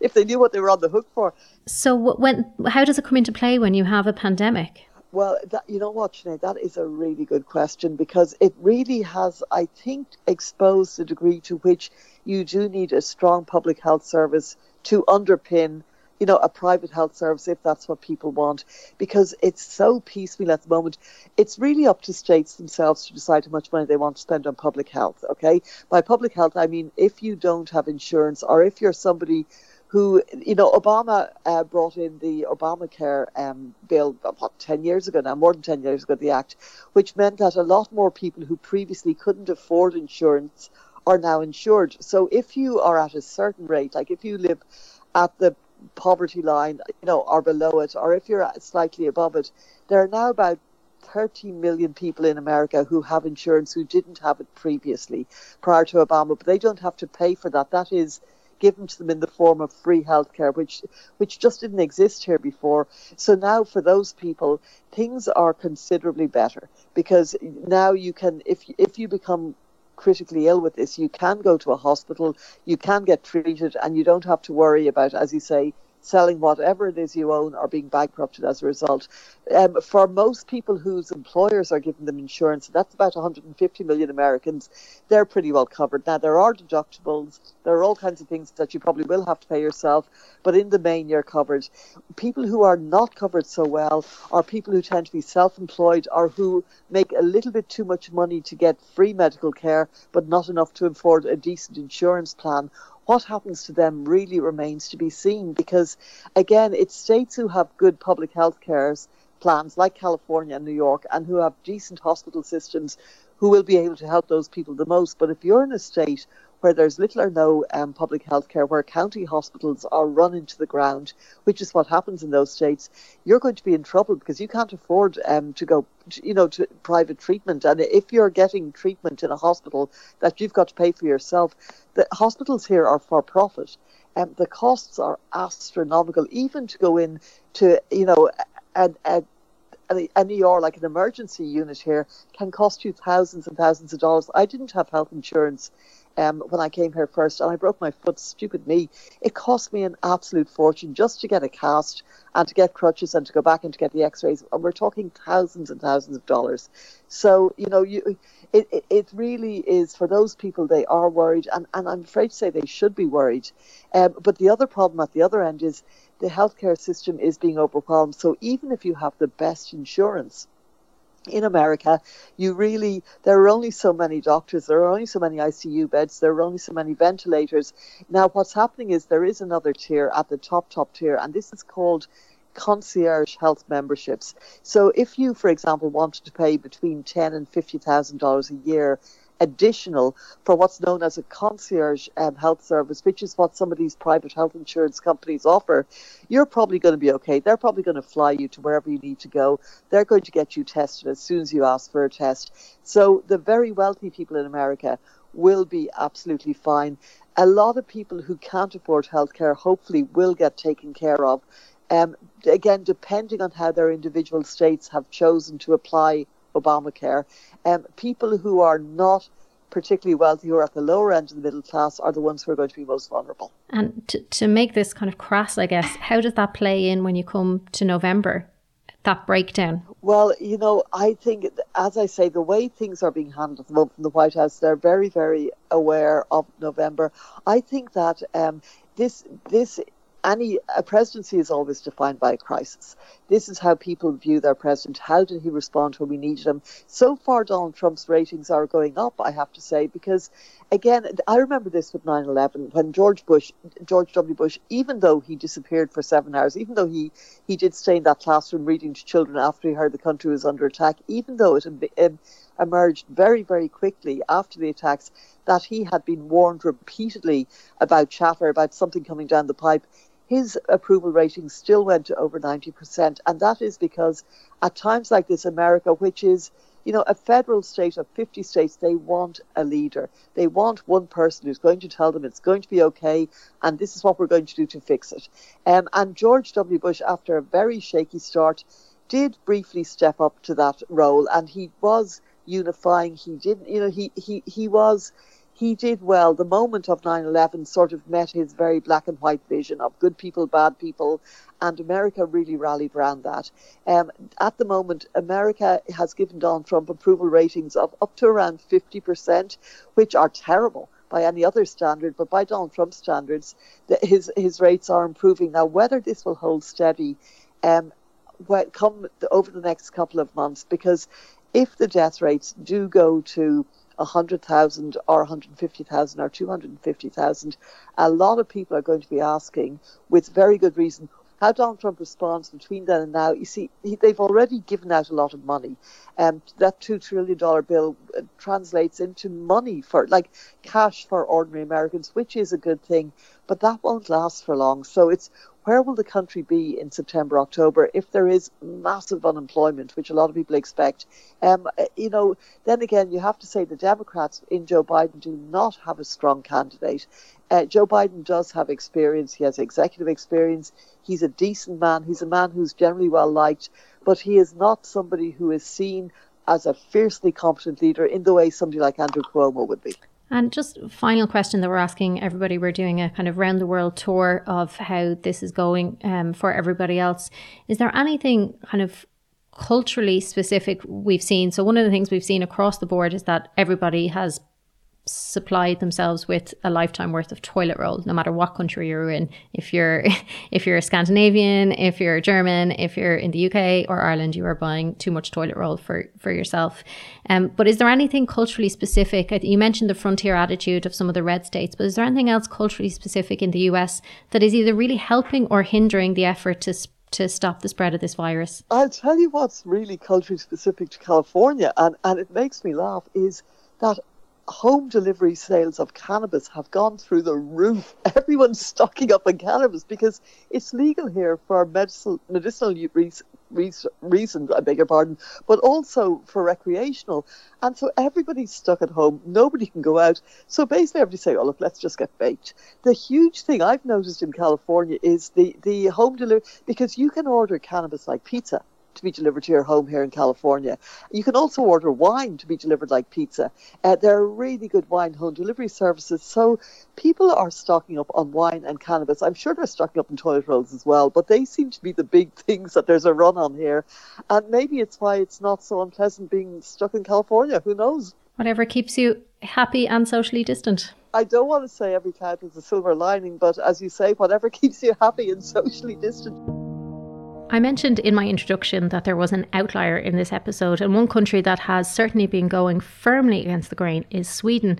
if they knew what they were on the hook for. So when how does it come into play when you have a pandemic? Well, that, you know what, Sinead, that is a really good question because it really has, I think, exposed the degree to which you do need a strong public health service to underpin, you know, a private health service if that's what people want, because it's so piecemeal at the moment. It's really up to states themselves to decide how much money they want to spend on public health. Okay, by public health, I mean if you don't have insurance or if you're somebody who, you know, Obama uh, brought in the Obamacare um, bill, what, 10 years ago now, more than 10 years ago, the Act, which meant that a lot more people who previously couldn't afford insurance are now insured. So if you are at a certain rate, like if you live at the poverty line, you know, or below it, or if you're slightly above it, there are now about 30 million people in America who have insurance who didn't have it previously prior to Obama, but they don't have to pay for that. That is given to them in the form of free healthcare, which which just didn't exist here before. So now for those people, things are considerably better because now you can, if if you become critically ill with this, you can go to a hospital, you can get treated, and you don't have to worry about, as you say, selling whatever it is you own or being bankrupted as a result. Um, for most people whose employers are giving them insurance, that's about 150 million Americans, they're pretty well covered. Now, there are deductibles, there are all kinds of things that you probably will have to pay yourself, but in the main, you're covered. People who are not covered so well are people who tend to be self employed or who make a little bit too much money to get free medical care, but not enough to afford a decent insurance plan what happens to them really remains to be seen because, again, it's states who have good public health care plans like California and New York and who have decent hospital systems who will be able to help those people the most. But if you're in a state where there's little or no um, public health care, where county hospitals are run into the ground, which is what happens in those states, you're going to be in trouble because you can't afford um, to go, to, you know, to private treatment. And if you're getting treatment in a hospital that you've got to pay for yourself, the hospitals here are for profit. And um, the costs are astronomical, even to go in to, you know, an ER, like an emergency unit here, can cost you thousands and thousands of dollars. I didn't have health insurance um, when I came here first, and I broke my foot. Stupid me! It cost me an absolute fortune just to get a cast and to get crutches and to go back and to get the X-rays. And we're talking thousands and thousands of dollars. So you know, you it, it, it really is for those people. They are worried, and, and I'm afraid to say they should be worried. Um, but the other problem at the other end is the healthcare system is being overwhelmed. So even if you have the best insurance in America, you really, there are only so many doctors, there are only so many ICU beds, there are only so many ventilators. Now, what's happening is there is another tier at the top, top tier, and this is called concierge health memberships. So if you, for example, wanted to pay between ten and fifty thousand dollars a year additional for what's known as a concierge um, health service, which is what some of these private health insurance companies offer, you're probably going to be okay. They're probably going to fly you to wherever you need to go. They're going to get you tested as soon as you ask for a test. So the very wealthy people in America will be absolutely fine. A lot of people who can't afford healthcare hopefully will get taken care of. Um, again, depending on how their individual states have chosen to apply Obamacare. Um, people who are not particularly wealthy, who are at the lower end of the middle class, are the ones who are going to be most vulnerable. And to, to make this kind of crass, I guess, how does that play in when you come to November? That breakdown? Well, you know, I think, as I say, the way things are being handled at the moment from the White House, they're very, very aware of November. I think that um, this this any a presidency is always defined by a crisis. This is how people view their president. How did he respond when we needed him? So far, Donald Trump's ratings are going up, I have to say, because again, I remember this with 9/11 when George Bush, George W. Bush, even though he disappeared for seven hours, even though he he did stay in that classroom reading to children after he heard the country was under attack, even though it um, emerged very very quickly after the attacks that he had been warned repeatedly about chatter about something coming down the pipe his approval rating still went to over 90%. And that is because at times like this, America, which is you know, a federal state of 50 states, they want a leader. They want one person who's going to tell them it's going to be okay and this is what we're going to do to fix it. Um, and George W. Bush, after a very shaky start, did briefly step up to that role and he was unifying. He didn't, you know, he, he, he was he did well. The moment of 9 11 sort of met his very black and white vision of good people, bad people, and America really rallied around that. Um, at the moment, America has given Donald Trump approval ratings of up to around 50%, which are terrible by any other standard, but by Donald Trump's standards, the, his, his rates are improving. Now, whether this will hold steady um, come over the next couple of months, because if the death rates do go to 100,000 or 150,000 or 250,000, a lot of people are going to be asking, with very good reason, how Donald Trump responds between then and now, you see, he, they've already given out a lot of money. Um, that $2 trillion bill uh, translates into money for, like, cash for ordinary Americans, which is a good thing, but that won't last for long. So it's where will the country be in September, October if there is massive unemployment, which a lot of people expect? Um, uh, you know, then again, you have to say the Democrats in Joe Biden do not have a strong candidate. Uh, Joe Biden does have experience. He has executive experience. He's a decent man. He's a man who's generally well liked, but he is not somebody who is seen as a fiercely competent leader in the way somebody like Andrew Cuomo would be. And just final question that we're asking everybody. We're doing a kind of round the world tour of how this is going um, for everybody else. Is there anything kind of culturally specific we've seen? So one of the things we've seen across the board is that everybody has supplied themselves with a lifetime worth of toilet roll no matter what country you're in. If you're if you're a scandinavian if you're german if you're in the uk or ireland you are buying too much toilet roll for for yourself. Um, but is there anything culturally specific? You mentioned the frontier attitude of some of the red states but is there anything else culturally specific in the us that is either really helping or hindering the effort to to stop the spread of this virus? I'll tell you what's really culturally specific to california and and it makes me laugh is that home delivery sales of cannabis have gone through the roof. Everyone's stocking up on cannabis because it's legal here for medicinal, medicinal reasons, I beg your pardon, but also for recreational. And so everybody's stuck at home. Nobody can go out. So basically, everybody say, "Oh, look, let's just get baked." The huge thing I've noticed in California is the the home delivery because you can order cannabis like pizza to be delivered to your home here in California. You can also order wine to be delivered like pizza. Uh, there are really good wine home delivery services. So people are stocking up on wine and cannabis. I'm sure they're stocking up on toilet rolls as well, but they seem to be the big things that there's a run on here. And maybe it's why it's not so unpleasant being stuck in California. Who knows? Whatever keeps you happy and socially distant. I don't want to say every cloud has a silver lining, but as you say, whatever keeps you happy and socially distant. I mentioned in my introduction that there was an outlier in this episode, and one country that has certainly been going firmly against the grain is Sweden.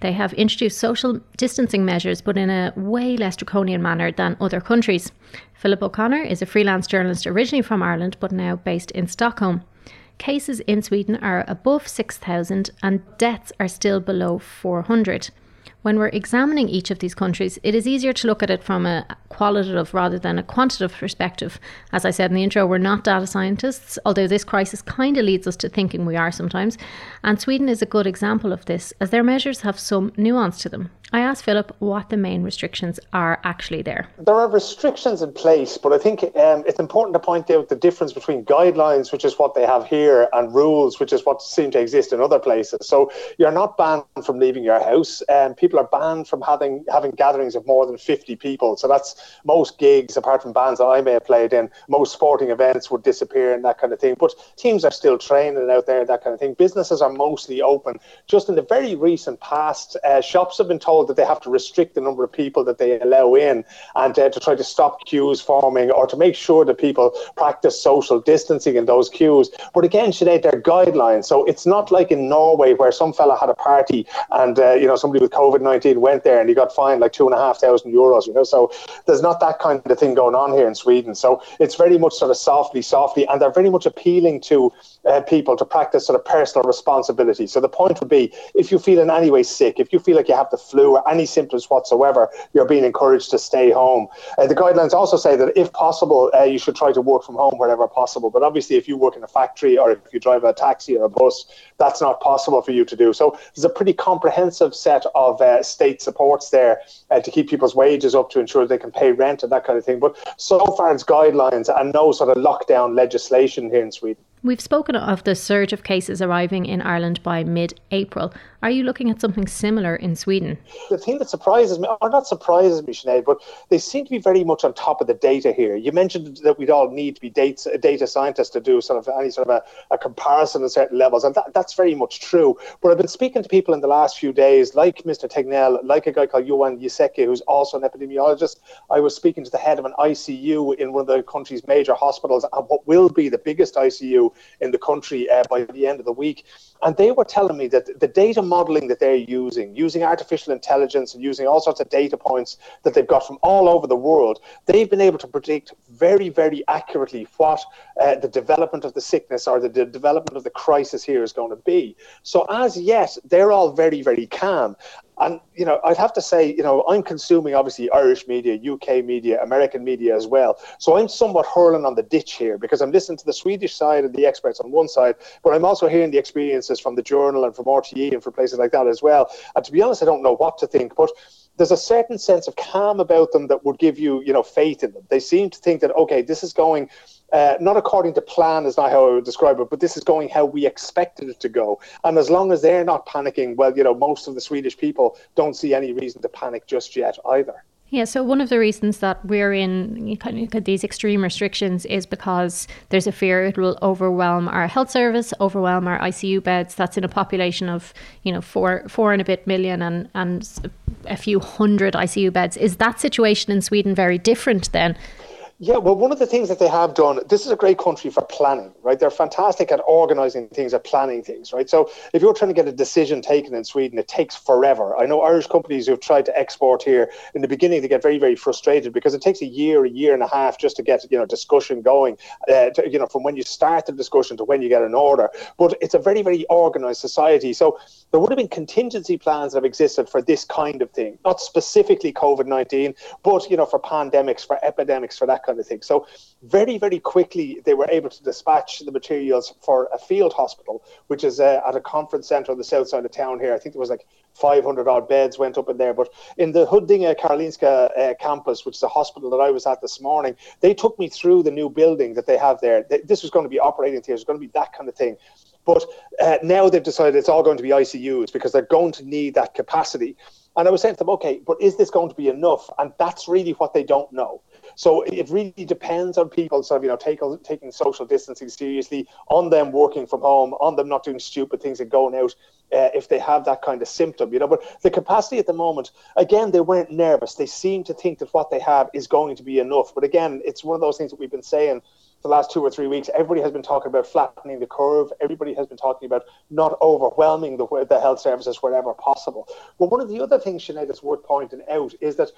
They have introduced social distancing measures, but in a way less draconian manner than other countries. Philip O'Connor is a freelance journalist originally from Ireland, but now based in Stockholm. Cases in Sweden are above 6,000 and deaths are still below 400 when we're examining each of these countries, it is easier to look at it from a qualitative rather than a quantitative perspective. As I said in the intro, we're not data scientists, although this crisis kind of leads us to thinking we are sometimes. And Sweden is a good example of this, as their measures have some nuance to them. I asked Philip what the main restrictions are actually there. There are restrictions in place, but I think um, it's important to point out the difference between guidelines, which is what they have here, and rules, which is what seem to exist in other places. So you're not banned from leaving your house. Um, people are banned from having having gatherings of more than 50 people. So that's most gigs, apart from bands that I may have played in. Most sporting events would disappear and that kind of thing. But teams are still training out there, that kind of thing. Businesses are mostly open. Just in the very recent past, uh, shops have been told told that they have to restrict the number of people that they allow in and uh, to try to stop queues forming or to make sure that people practice social distancing in those queues. But again, Sinead, they're guidelines. So it's not like in Norway where some fella had a party and, uh, you know, somebody with COVID 19 went there and he got fined like two and a half thousand euros, you know. So there's not that kind of thing going on here in Sweden. So it's very much sort of softly, softly, and they're very much appealing to uh, people to practice sort of personal responsibility. So the point would be if you feel in any way sick, if you feel like you have the flu or any symptoms whatsoever, you're being encouraged to stay home. Uh, the guidelines also say that if possible, uh, you should try to work from home wherever possible. But obviously, if you work in a factory or if you drive a taxi or a bus, that's not possible for you to do. So there's a pretty comprehensive set of uh, state supports there uh, to keep people's wages up to ensure they can pay rent and that kind of thing. But so far, it's guidelines and no sort of lockdown legislation here in Sweden. We've spoken of the surge of cases arriving in Ireland by mid April. Are you looking at something similar in Sweden? The thing that surprises me, or not surprises me, Sinead, but they seem to be very much on top of the data here. You mentioned that we'd all need to be data, data scientists to do sort of any sort of a, a comparison at certain levels, and that, that's very much true. But I've been speaking to people in the last few days, like Mr. Tegnell, like a guy called Johan Giesecke, who's also an epidemiologist. I was speaking to the head of an ICU in one of the country's major hospitals, and what will be the biggest ICU in the country uh, by the end of the week. And they were telling me that the data modeling that they're using, using artificial intelligence and using all sorts of data points that they've got from all over the world, they've been able to predict very, very accurately what uh, the development of the sickness or the, the development of the crisis here is going to be. So as yet, they're all very, very calm. And you know, I'd have to say, you know, I'm consuming obviously Irish media, UK media, American media as well. So I'm somewhat hurling on the ditch here because I'm listening to the Swedish side and the experts on one side, but I'm also hearing the experiences from the Journal and from RTE and from places like that as well. And to be honest, I don't know what to think, but there's a certain sense of calm about them that would give you, you know, faith in them. They seem to think that okay, this is going uh, not according to plan is not how I would describe it, but this is going how we expected it to go. And as long as they're not panicking, well, you know, most of the Swedish people don't see any reason to panic just yet either. Yeah, so one of the reasons that we're in kind of these extreme restrictions is because there's a fear it will overwhelm our health service, overwhelm our ICU beds. That's in a population of you know four four and a bit million and and a few hundred ICU beds. Is that situation in Sweden very different then? Yeah, well, one of the things that they have done, this is a great country for planning, right? They're fantastic at organizing things, at planning things, right? So if you're trying to get a decision taken in Sweden, it takes forever. I know Irish companies who've tried to export here in the beginning, they get very, very frustrated because it takes a year, a year and a half just to get, you know, discussion going, uh, to, you know, from when you start the discussion to when you get an order. But it's a very, very organized society. So there would have been contingency plans that have existed for this kind of thing, not specifically COVID 19, but, you know, for pandemics, for epidemics, for that kind kind of thing. So very, very quickly they were able to dispatch the materials for a field hospital, which is uh, at a conference centre on the south side of town here. I think there was like 500 odd beds went up in there. But in the Huddinge Karolinska uh, campus, which is a hospital that I was at this morning, they took me through the new building that they have there. This was going to be operating theatres, going to be that kind of thing. But uh, now they've decided it's all going to be ICUs because they're going to need that capacity. And I was saying to them, okay, but is this going to be enough? And that's really what they don't know. So it really depends on people sort of, you know, take, taking social distancing seriously, on them working from home, on them not doing stupid things and going out uh, if they have that kind of symptom, you know. But the capacity at the moment, again, they weren't nervous. They seem to think that what they have is going to be enough. But again, it's one of those things that we've been saying the last two or three weeks, everybody has been talking about flattening the curve. Everybody has been talking about not overwhelming the, the health services wherever possible. Well, one of the other things, Sinead, that's worth pointing out is that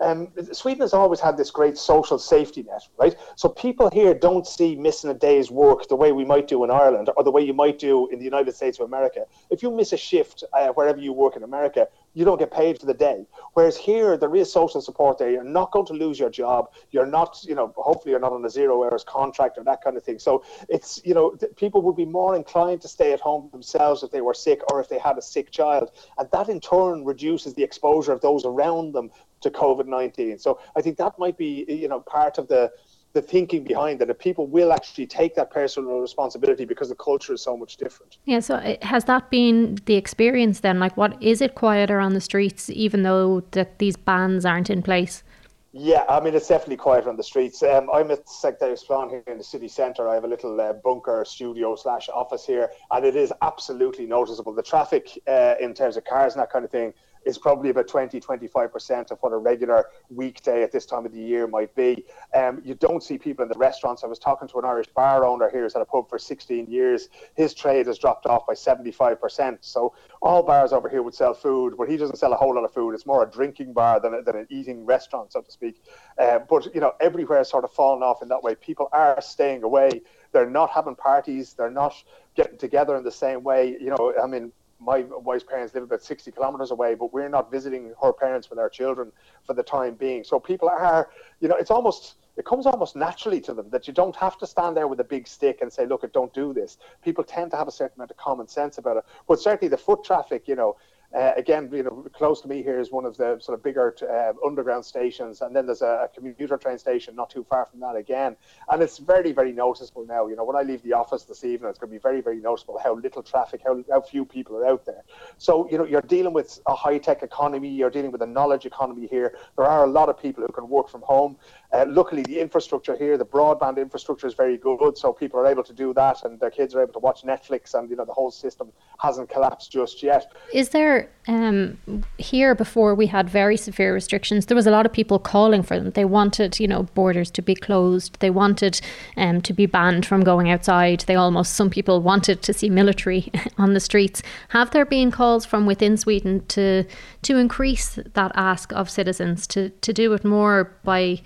um, Sweden has always had this great social safety net, right? So people here don't see missing a day's work the way we might do in Ireland or the way you might do in the United States of America. If you miss a shift uh, wherever you work in America, you don't get paid for the day. Whereas here, there is social support there. You're not going to lose your job. You're not, you know, hopefully you're not on a zero hours contract or that kind of thing. So it's, you know, th- people would be more inclined to stay at home themselves if they were sick or if they had a sick child. And that in turn reduces the exposure of those around them to COVID 19. So I think that might be, you know, part of the, the thinking behind that that people will actually take that personal responsibility because the culture is so much different. Yeah, so uh, has that been the experience then? Like, what is it quieter on the streets, even though that these bans aren't in place? Yeah, I mean, it's definitely quieter on the streets. Um, I'm at Secretary Splan here in the city centre. I have a little uh, bunker studio slash office here, and it is absolutely noticeable. The traffic uh, in terms of cars and that kind of thing is probably about 20, 25% of what a regular weekday at this time of the year might be. Um, you don't see people in the restaurants. I was talking to an Irish bar owner here who's had a pub for 16 years. His trade has dropped off by 75%. So all bars over here would sell food, but he doesn't sell a whole lot of food. It's more a drinking bar than, a, than an eating restaurant, so to speak. Uh, but, you know, everywhere sort of fallen off in that way. People are staying away. They're not having parties. They're not getting together in the same way. You know, I mean, my wife's parents live about 60 kilometers away, but we're not visiting her parents with our children for the time being. So people are, you know, it's almost, it comes almost naturally to them that you don't have to stand there with a big stick and say, look, don't do this. People tend to have a certain amount of common sense about it. But certainly the foot traffic, you know, uh, again, you know, close to me here is one of the sort of bigger uh, underground stations, and then there's a, a, commuter train station not too far from that again. And it's very, very noticeable now. You know, when I leave the office this evening, it's going to be very, very noticeable how little traffic, how, how few people are out there. So, you know, you're dealing with a high tech economy, you're dealing with a knowledge economy here. There are a lot of people who can work from home. Uh, luckily, the infrastructure here, the broadband infrastructure is very good, so people are able to do that, and their kids are able to watch Netflix, and you know the whole system hasn't collapsed just yet. Is there um, here before we had very severe restrictions? There was a lot of people calling for them. They wanted, you know, borders to be closed. They wanted um, to be banned from going outside. They almost some people wanted to see military on the streets. Have there been calls from within Sweden to to increase that ask of citizens to to do it more by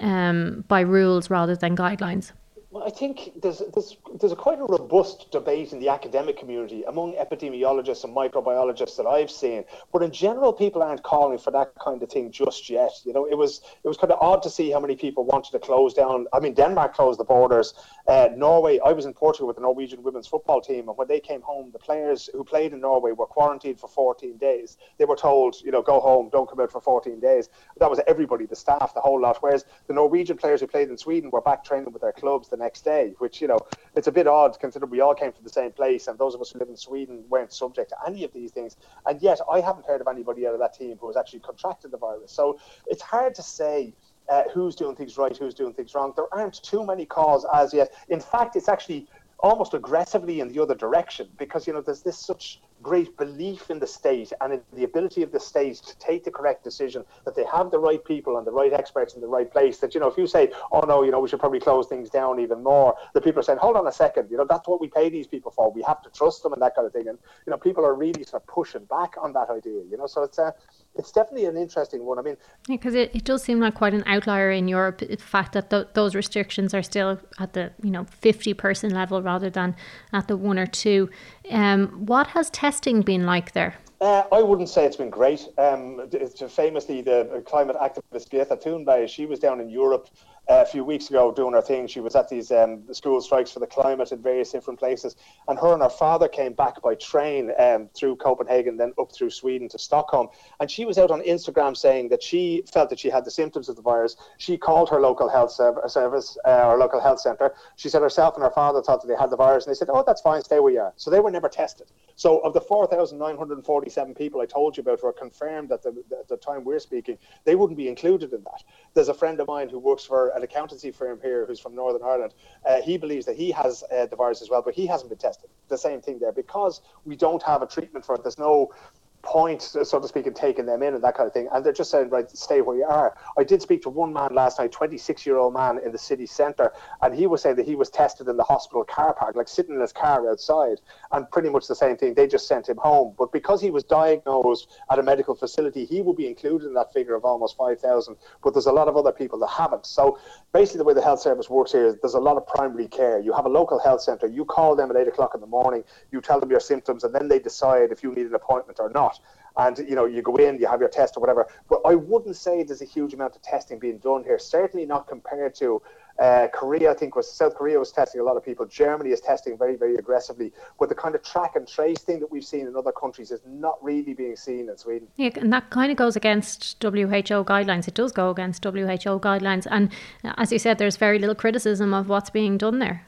um, by rules rather than guidelines? Well, I think there's, there's, there's a quite a robust debate in the academic community among epidemiologists and microbiologists that I've seen. But in general, people aren't calling for that kind of thing just yet. You know, it was it was kind of odd to see how many people wanted to close down. I mean, Denmark closed the borders. Uh, Norway, I was in Portugal with the Norwegian women's football team, and when they came home, the players who played in Norway were quarantined for 14 days. They were told, you know, go home, don't come out for 14 days. That was everybody, the staff, the whole lot. Whereas the Norwegian players who played in Sweden were back training with their clubs the next day, which, you know, it's a bit odd considering we all came from the same place and those of us who live in Sweden weren't subject to any of these things. And yet I haven't heard of anybody out of that team who has actually contracted the virus. So it's hard to say. Uh, who's doing things right, who's doing things wrong. There aren't too many calls as yet. In fact, it's actually almost aggressively in the other direction because you know there's this such great belief in the state and in the ability of the state to take the correct decision, that they have the right people and the right experts in the right place. That, you know, if you say, oh no, you know, we should probably close things down even more, the people are saying, hold on a second, you know, that's what we pay these people for. We have to trust them and that kind of thing. And, you know, people are really sort of pushing back on that idea, you know, so it's a, it's definitely an interesting one. I mean, because yeah, it, it does seem like quite an outlier in Europe. The fact that th- those restrictions are still at the you know fifty person level rather than at the one or two. Um, what has testing been like there? Uh, I wouldn't say it's been great. Um, famously, the climate activist Greta Thunberg, she was down in Europe a few weeks ago doing her thing. She was at these um, school strikes for the climate in various different places, and her and her father came back by train um, through Copenhagen, then up through Sweden to Stockholm. And she was out on Instagram saying that she felt that she had the symptoms of the virus. She called her local health service uh, or local health centre. She said herself and her father thought that they had the virus, and they said, "Oh, that's fine, stay where you are." So they were never tested. So of the 4,947 people I told you about who are confirmed at the, at the time we're speaking, they wouldn't be included in that. There's a friend of mine who works for an accountancy firm here who's from Northern Ireland. Uh, he believes that he has uh, the virus as well, but he hasn't been tested. The same thing there because we don't have a treatment for it. There's no point, so to speak, in taking them in and that kind of thing. And they're just saying, right, stay where you are. I did speak to one man last night, 26 year old man in the city centre, and he was saying that he was tested in the hospital car park, like sitting in his car outside, and pretty much the same thing. They just sent him home. But because he was diagnosed at a medical facility, he will be included in that figure of almost 5,000. But there's a lot of other people that haven't. So basically, the way the health service works here is there's a lot of primary care. You have a local health centre, you call them at 8 o'clock in the morning, you tell them your symptoms, and then they decide if you need an appointment or not and you know you go in, you have your test or whatever. But I wouldn't say there's a huge amount of testing being done here. Certainly not compared to uh, Korea. I think was South Korea was testing a lot of people. Germany is testing very very aggressively. But the kind of track and trace thing that we've seen in other countries is not really being seen in Sweden. Yeah, and that kind of goes against WHO guidelines. It does go against WHO guidelines, and uh, as you said, there's very little criticism of what's being done there.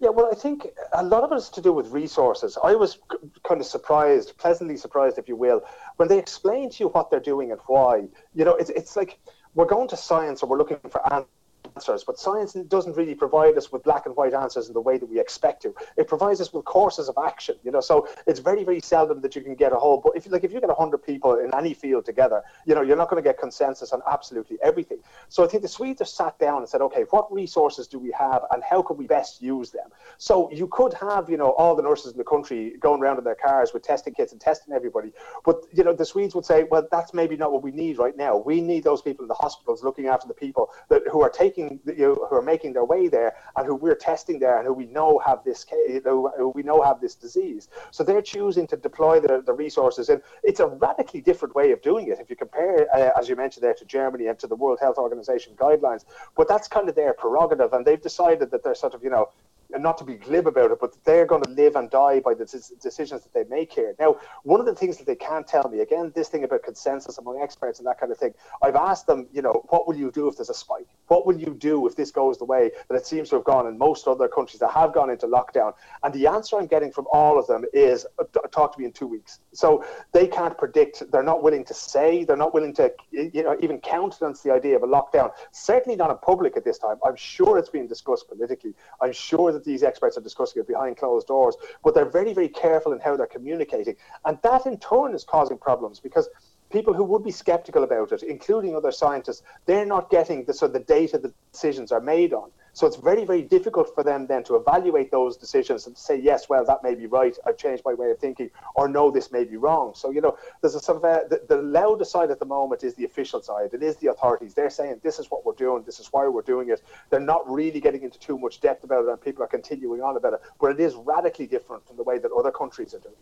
Yeah, well, I think a lot of it is to do with resources. I was kind of surprised, pleasantly surprised, if you will, when they explain to you what they're doing and why. You know, it's, it's like we're going to science or we're looking for answers answers, but science doesn't really provide us with black and white answers in the way that we expect to. It provides us with courses of action, you know. So it's very, very seldom that you can get a whole. But if like if you get hundred people in any field together, you know, you're not going to get consensus on absolutely everything. So I think the Swedes have sat down and said, okay, what resources do we have, and how can we best use them? So you could have, you know, all the nurses in the country going around in their cars with testing kits and testing everybody, but you know, the Swedes would say, well, that's maybe not what we need right now. We need those people in the hospitals looking after the people that who are taking making you know, who are making their way there and who we're testing there and who we know have this who we know have this disease. So they're choosing to deploy the, the resources, and it's a radically different way of doing it if you compare, uh, as you mentioned there, to Germany and to the World Health Organization guidelines. But that's kind of their prerogative, and they've decided that they're sort of you know not to be glib about it, but they're going to live and die by the decisions that they make here. Now, one of the things that they can't tell me, again, this thing about consensus among experts and that kind of thing, I've asked them, you know, what will you do if there's a spike? What will you do if this goes the way that it seems to have gone in most other countries that have gone into lockdown? And the answer I'm getting from all of them is uh, talk to me in two weeks. So they can't predict, they're not willing to say, they're not willing to, you know, even countenance the idea of a lockdown. Certainly not in public at this time. I'm sure it's being discussed politically. I'm sure that these experts are discussing it behind closed doors, but they're very, very careful in how they're communicating. And that in turn is causing problems because people who would be skeptical about it, including other scientists, they're not getting the sort of the data the decisions are made on. So it's very, very difficult for them then to evaluate those decisions and say, yes, well, that may be right. I've changed my way of thinking, or no, this may be wrong. So, you know, there's a sort of a, the, the loudest side at the moment is the official side. It is the authorities. They're saying, this is what we're doing. This is why we're doing it. They're not really getting into too much depth about it, and people are continuing on about it. But it is radically different from the way that other countries are doing.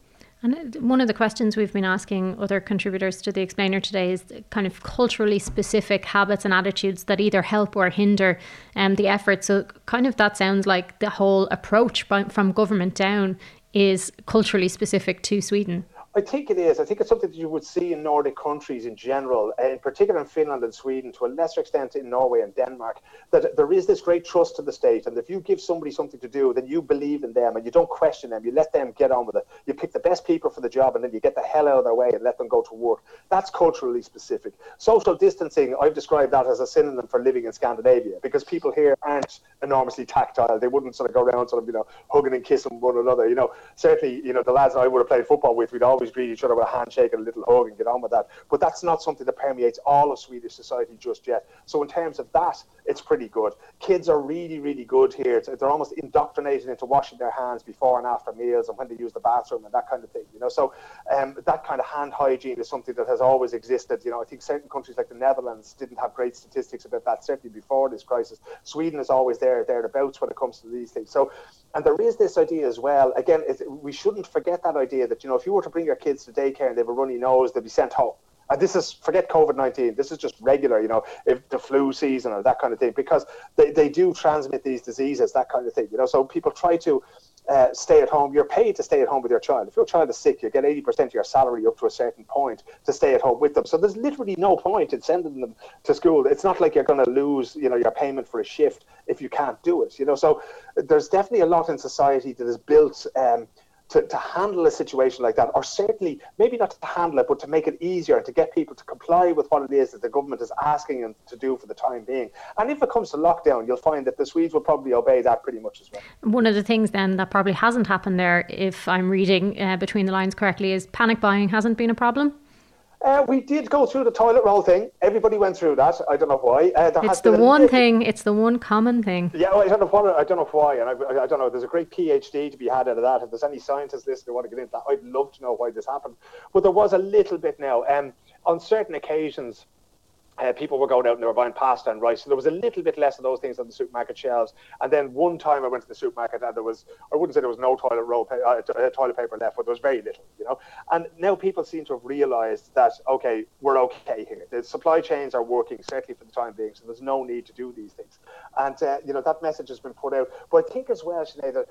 And one of the questions we've been asking other contributors to the explainer today is kind of culturally specific habits and attitudes that either help or hinder um, the effort. So, kind of that sounds like the whole approach by, from government down is culturally specific to Sweden. I think it is. I think it's something that you would see in Nordic countries in general, uh, in particular in Finland and Sweden, to a lesser extent in Norway and Denmark, that there is this great trust to the state. And if you give somebody something to do, then you believe in them and you don't question them. You let them get on with it. You pick the best people for the job and then you get the hell out of their way and let them go to work. That's culturally specific. Social distancing, I've described that as a synonym for living in Scandinavia because people here aren't enormously tactile. They wouldn't sort of go around sort of, you know, hugging and kissing one another. You know, certainly, you know, the lads I would have played football with, we'd always always greet each other with a handshake and a little hug and get on with that. But that's not something that permeates all of Swedish society just yet. So in terms of that, it's pretty good. Kids are really, really good here. They're almost indoctrinated into washing their hands before and after meals and when they use the bathroom and that kind of thing. You know, so um, that kind of hand hygiene is something that has always existed. You know, I think certain countries like the Netherlands didn't have great statistics about that certainly before this crisis. Sweden is always there thereabouts when it comes to these things. So, and there is this idea as well. Again, we shouldn't forget that idea that you know if you were to bring your kids to daycare and they have a runny nose, they'll be sent home. And this is forget COVID nineteen. This is just regular, you know, if the flu season or that kind of thing, because they, they do transmit these diseases, that kind of thing, you know. So people try to uh, stay at home. You're paid to stay at home with your child. If your child is sick, you get eighty percent of your salary up to a certain point to stay at home with them. So there's literally no point in sending them to school. It's not like you're going to lose, you know, your payment for a shift if you can't do it. You know, so there's definitely a lot in society that is built. Um, to, to handle a situation like that, or certainly maybe not to handle it, but to make it easier and to get people to comply with what it is that the government is asking them to do for the time being. And if it comes to lockdown, you'll find that the Swedes will probably obey that pretty much as well. One of the things then that probably hasn't happened there, if I'm reading uh, between the lines correctly, is panic buying hasn't been a problem. Uh, we did go through the toilet roll thing. Everybody went through that. I don't know why. Uh, it's the one thing. It's the one common thing. Yeah, well, I don't know what. I don't know why, and I, I, don't know. There's a great PhD to be had out of that. If there's any scientists listening who want to get into that, I'd love to know why this happened. But there was a little bit now. Um, on certain occasions, uh, people were going out and they were buying pasta and rice. So there was a little bit less of those things on the supermarket shelves. And then one time I went to the supermarket and there was, I wouldn't say there was no toilet roll, uh, uh, toilet paper left, but there was very little, you know. And now people seem to have realised that okay, we're okay here. The supply chains are working certainly for the time being, so there's no need to do these things. And uh, you know that message has been put out. But I think as well, Sinead, that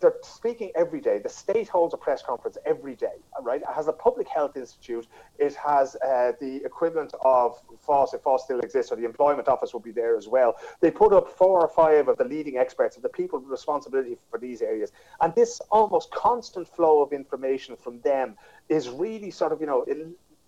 they're speaking every day. The state holds a press conference every day, right? It has a public health institute. It has uh, the equivalent of FÁS, if FÁS still exists, or the employment office will be there as well. They put up four or five of the leading experts of the people with responsibility for these areas. And this almost constant flow of information from them is really sort of, you know,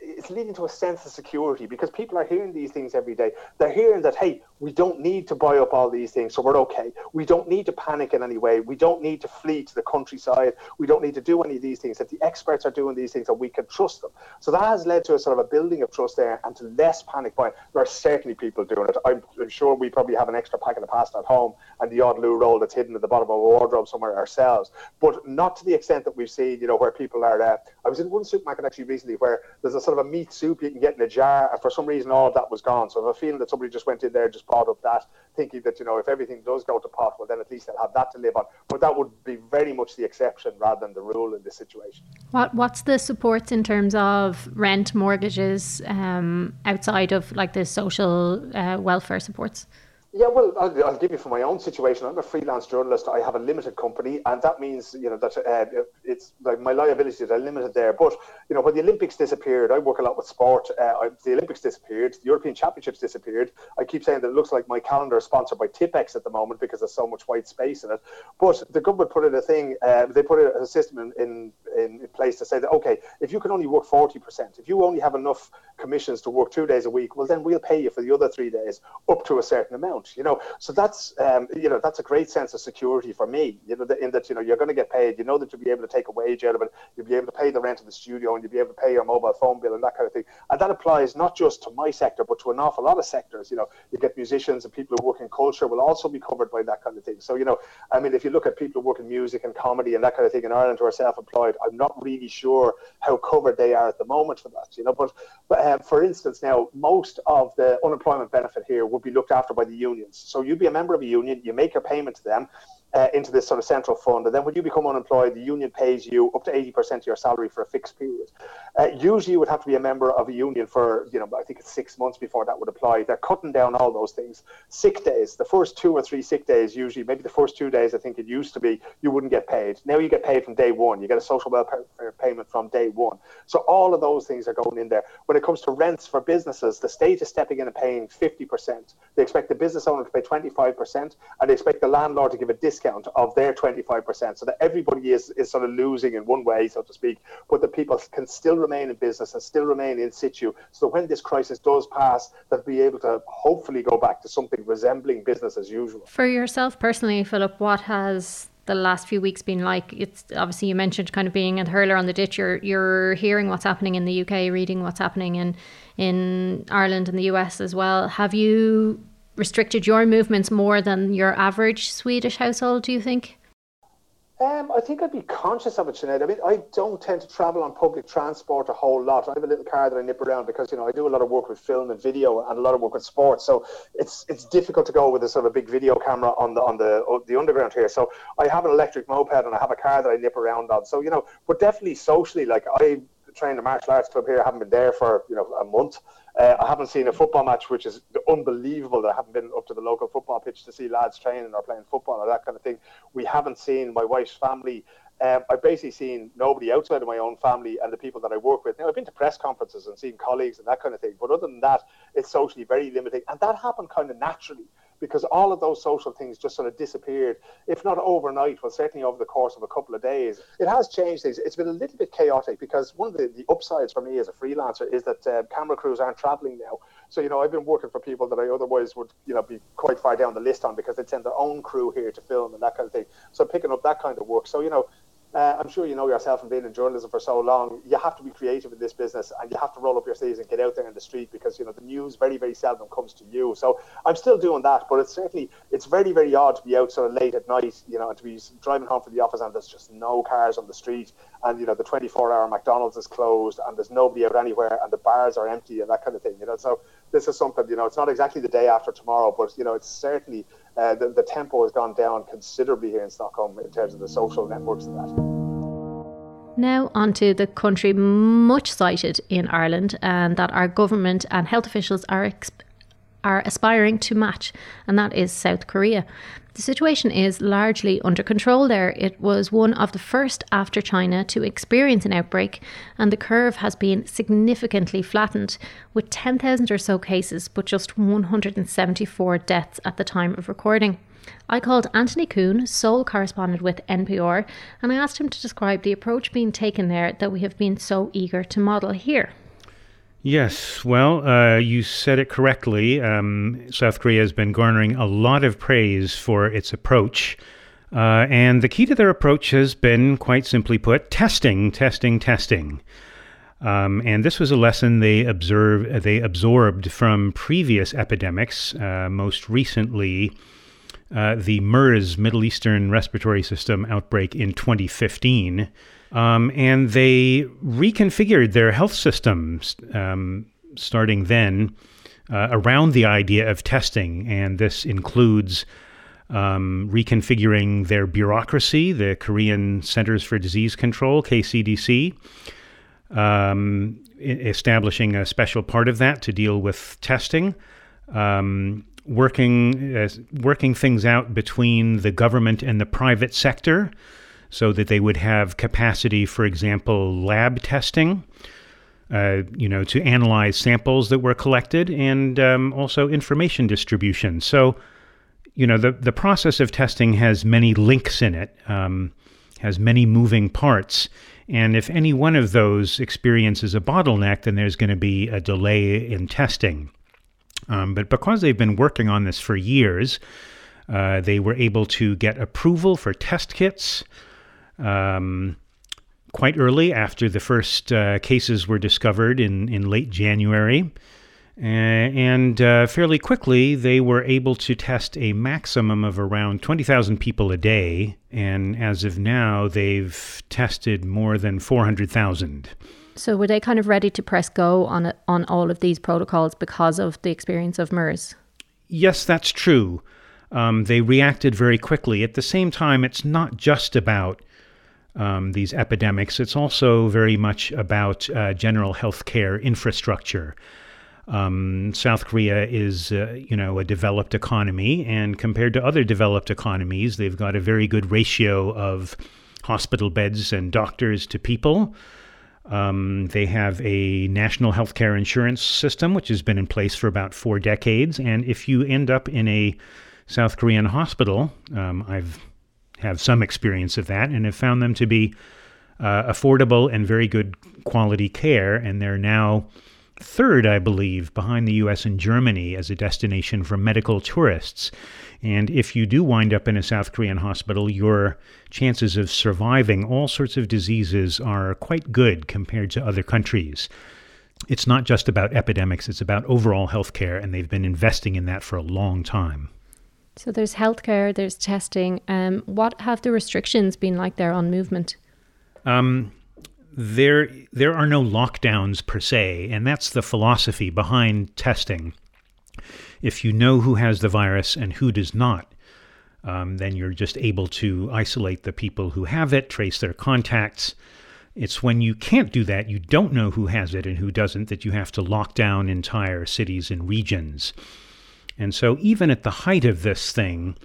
it's leading to a sense of security because people are hearing these things every day. They're hearing that, hey, we don't need to buy up all these things, so we're okay. We don't need to panic in any way. We don't need to flee to the countryside. We don't need to do any of these things. That the experts are doing these things and we can trust them. So that has led to a sort of a building of trust there and to less panic buying. There are certainly people doing it. I'm, I'm sure we probably have an extra packet of pasta at home and the odd loo roll that's hidden at the bottom of a wardrobe somewhere ourselves, but not to the extent that we've seen, you know, where people are. Uh, I was in one supermarket actually recently where there's a sort of a meat soup you can get in a jar, and for some reason all of that was gone. So I have a feeling that somebody just went in there, just bought up that, thinking that you know if everything does go to pot, well then at least they'll have that to live on. But that would be very much the exception rather than the rule in this situation. What What's the supports in terms of rent, mortgages, um, outside of like the social uh, welfare supports? Yeah, well, I'll, I'll, give you from my own situation. I'm a freelance journalist. I have a limited company, and that means you know that uh, it's like my liabilities are limited there. But you know, when the Olympics disappeared, I work a lot with sport. Uh, the Olympics disappeared, the European Championships disappeared. I keep saying that it looks like my calendar is sponsored by Tipp-Ex at the moment because there's so much white space in it. But the government put in a thing. Uh, they put in a system in, in in place to say that okay, if you can only work forty percent, if you only have enough commissions to work two days a week, well then we'll pay you for the other three days up to a certain amount you know. So that's um, you know that's a great sense of security for me, you know, in that you know you're going to get paid. You know that you'll be able to take a wage out of it. You'll be able to pay the rent of the studio, and you'll be able to pay your mobile phone bill and that kind of thing. And that applies not just to my sector, but to an awful lot of sectors. You know, you get musicians and people who work in culture will also be covered by that kind of thing. So you know, I mean, if you look at people who work in music and comedy and that kind of thing in Ireland who are self-employed, I'm not really sure how covered they are at the moment for that. You know, but but uh, for instance, now most of the unemployment benefit here would be looked after by the unions. So you'd be a member of a union, you make your payment to them, uh, into this sort of central fund. And then when you become unemployed, the union pays you up to 80% of your salary for a fixed period. Uh, usually you would have to be a member of a union for, you know, I think it's six months before that would apply. They're cutting down all those things. Sick days, the first two or three sick days, usually, maybe the first two days, I think it used to be, you wouldn't get paid. Now you get paid from day one. You get a social welfare payment from day one. So all of those things are going in there. When it comes to rents for businesses, the state is stepping in and paying 50%. They expect the business owner to pay 25%, and they expect the landlord to give a discount discount of their 25%, so that everybody is, is sort of losing in one way, so to speak, but the people can still remain in business and still remain in situ. So when this crisis does pass, they'll be able to hopefully go back to something resembling business as usual. For yourself personally, Philip, what has the last few weeks been like? It's obviously you mentioned kind of being a hurler on the ditch. You're you're hearing what's happening in the UK, reading what's happening in in Ireland and the US as well. Have you restricted your movements more than your average Swedish household, do you think? Um, I think I'd be conscious of it, Sinead. I mean, I don't tend to travel on public transport a whole lot. I have a little car that I nip around because, you know, I do a lot of work with film and video and a lot of work with sports. So it's it's difficult to go with a sort of a big video camera on the on the on the underground here. So I have an electric moped and I have a car that I nip around on. So you know, but definitely socially, like I trained a martial arts club here. I haven't been there for you know a month. Uh, I haven't seen a football match, which is unbelievable. That I haven't been up to the local football pitch to see lads training or playing football or that kind of thing. We haven't seen my wife's family. Um, I've basically seen nobody outside of my own family and the people that I work with. Now, I've been to press conferences and seen colleagues and that kind of thing, but other than that, it's socially very limiting. And that happened kind of naturally because all of those social things just sort of disappeared, if not overnight, well, certainly over the course of a couple of days. It has changed things. It's been a little bit chaotic because one of the, the upsides for me as a freelancer is that uh, camera crews aren't traveling now. So, you know, I've been working for people that I otherwise would, you know, be quite far down the list on because they'd send their own crew here to film and that kind of thing. So picking up that kind of work. So, you know, uh, I'm sure you know yourself from being in journalism for so long. You have to be creative in this business, and you have to roll up your sleeves and get out there in the street because you know the news very, very seldom comes to you. So I'm still doing that, but it's certainly it's very, very odd to be out sort of late at night, you know, and to be driving home from the office and there's just no cars on the street, and you know the 24-hour McDonald's is closed, and there's nobody out anywhere, and the bars are empty, and that kind of thing. You know, so this is something you know it's not exactly the day after tomorrow, but you know it's certainly uh, the, the tempo has gone down considerably here in Stockholm in terms of the social networks and that. Now, onto the country much cited in Ireland and that our government and health officials are, are aspiring to match, and that is South Korea. The situation is largely under control there. It was one of the first after China to experience an outbreak, and the curve has been significantly flattened, with 10,000 or so cases, but just 174 deaths at the time of recording. I called Anthony Kuhn, Seoul correspondent with NPR, and I asked him to describe the approach being taken there that we have been so eager to model here. Yes, well, uh, you said it correctly. Um, South Korea has been garnering a lot of praise for its approach. Uh, and the key to their approach has been, quite simply put, testing, testing, testing. Um, and this was a lesson they observe, they absorbed from previous epidemics, uh, most recently uh, the MERS, Middle Eastern Respiratory System outbreak in 2015. Um, and they reconfigured their health systems um, starting then uh, around the idea of testing. And this includes um, reconfiguring their bureaucracy, the Korean Centers for Disease Control, KCDC, um, establishing a special part of that to deal with testing. Um, working uh, working things out between the government and the private sector, so that they would have capacity, for example, lab testing. Uh, you know, to analyze samples that were collected and um, also information distribution. So, you know, the, the process of testing has many links in it, um, has many moving parts. And if any one of those experiences a bottleneck, then there's going to be a delay in testing. Um, but because they've been working on this for years, uh, they were able to get approval for test kits um, quite early after the first uh, cases were discovered in, in late January. Uh, and uh, fairly quickly, they were able to test a maximum of around 20,000 people a day. And as of now, they've tested more than 400,000. So were they kind of ready to press go on it, on all of these protocols because of the experience of MERS? Yes, that's true. Um, they reacted very quickly. At the same time, it's not just about um, these epidemics. It's also very much about uh, general healthcare infrastructure. Um, South Korea is, uh, you know, a developed economy, and compared to other developed economies, they've got a very good ratio of hospital beds and doctors to people. Um, they have a national healthcare insurance system, which has been in place for about four decades. And if you end up in a South Korean hospital, um, I've have some experience of that and have found them to be uh, affordable and very good quality care. And they're now third, I believe, behind the US and Germany as a destination for medical tourists. And if you do wind up in a South Korean hospital, your chances of surviving all sorts of diseases are quite good compared to other countries. It's not just about epidemics, it's about overall health care, and they've been investing in that for a long time. So there's healthcare, there's testing. Um, what have the restrictions been like there on movement? Um, there there are no lockdowns per se, and that's the philosophy behind testing. If you know who has the virus and who does not, um, then you're just able to isolate the people who have it, trace their contacts. It's when you can't do that, you don't know who has it and who doesn't, that you have to lock down entire cities and regions. And so, even at the height of this thing,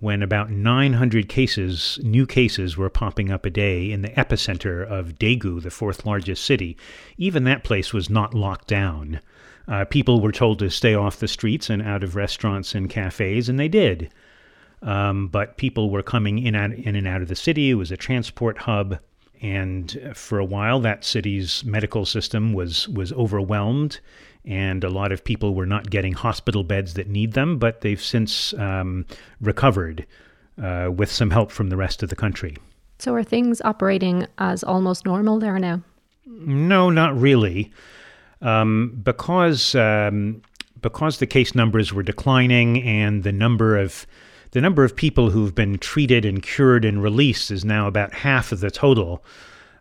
when about 900 cases, new cases, were popping up a day in the epicenter of Daegu, the fourth largest city, even that place was not locked down. Uh, people were told to stay off the streets and out of restaurants and cafes, and they did. Um, but people were coming in, out, in and out of the city. It was a transport hub, and for a while, that city's medical system was was overwhelmed, and a lot of people were not getting hospital beds that need them. But they've since um, recovered uh, with some help from the rest of the country. So, are things operating as almost normal there now? No, not really, um, because um, because the case numbers were declining and the number of the number of people who've been treated and cured and released is now about half of the total.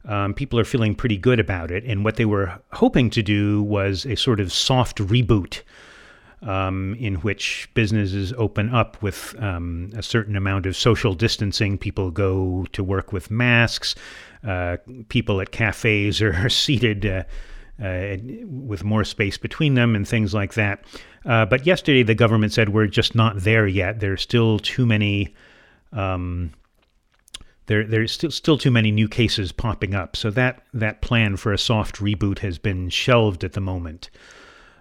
Um, people are feeling pretty good about it. And what they were hoping to do was a sort of soft reboot um, in which businesses open up with um, a certain amount of social distancing. People go to work with masks. Uh, people at cafes are seated. Uh, uh, with more space between them and things like that. Uh, but yesterday, the government said we're just not there yet. There are still too many. Um, there, there's still still too many new cases popping up. So that that plan for a soft reboot has been shelved at the moment.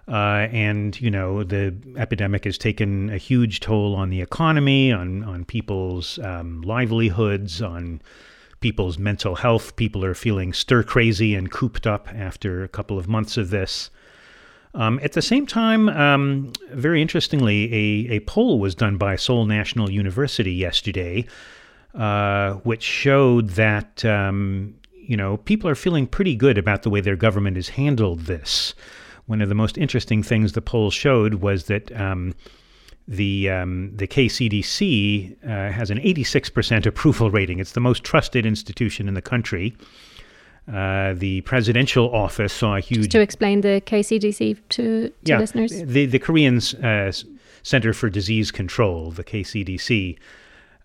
Uh, and you know the epidemic has taken a huge toll on the economy, on on people's um, livelihoods, on people's mental health. People are feeling stir crazy and cooped up after a couple of months of this. Um, at the same time, um, very interestingly, a, a poll was done by Seoul National University yesterday, uh, which showed that um, you know people are feeling pretty good about the way their government has handled this. One of the most interesting things the poll showed was that um, the um, the KCDC uh, has an 86% approval rating. It's the most trusted institution in the country. Uh, the presidential office saw a huge. Just to explain the KCDC to, to yeah, listeners. The the Korean uh, Center for Disease Control, the KCDC,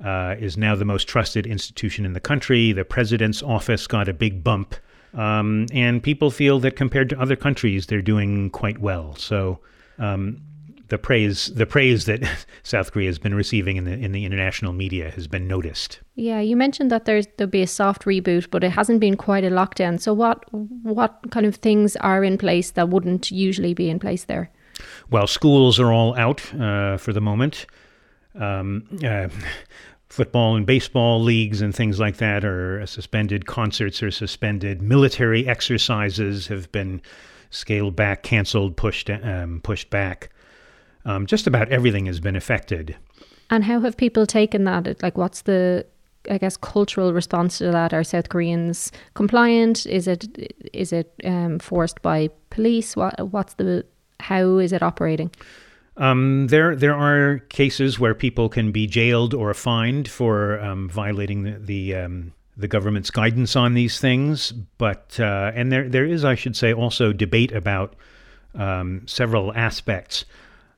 uh, is now the most trusted institution in the country. The president's office got a big bump, um, and people feel that compared to other countries, they're doing quite well. So. Um, the praise the praise that South Korea has been receiving in the in the international media has been noticed. Yeah, you mentioned that there's there'll be a soft reboot, but it hasn't been quite a lockdown. So what what kind of things are in place that wouldn't usually be in place there? Well, schools are all out uh, for the moment. Um, uh, football and baseball leagues and things like that are suspended. Concerts are suspended. Military exercises have been scaled back, canceled, pushed um, pushed back. Um, just about everything has been affected. And how have people taken that? Like, what's the I guess cultural response to that? Are South Koreans compliant? Is it is it um, forced by police? What what's the how is it operating? Um, there, there are cases where people can be jailed or fined for um, violating the the, um, the, government's guidance on these things. But uh, and there, there is, I should say, also debate about um, several aspects.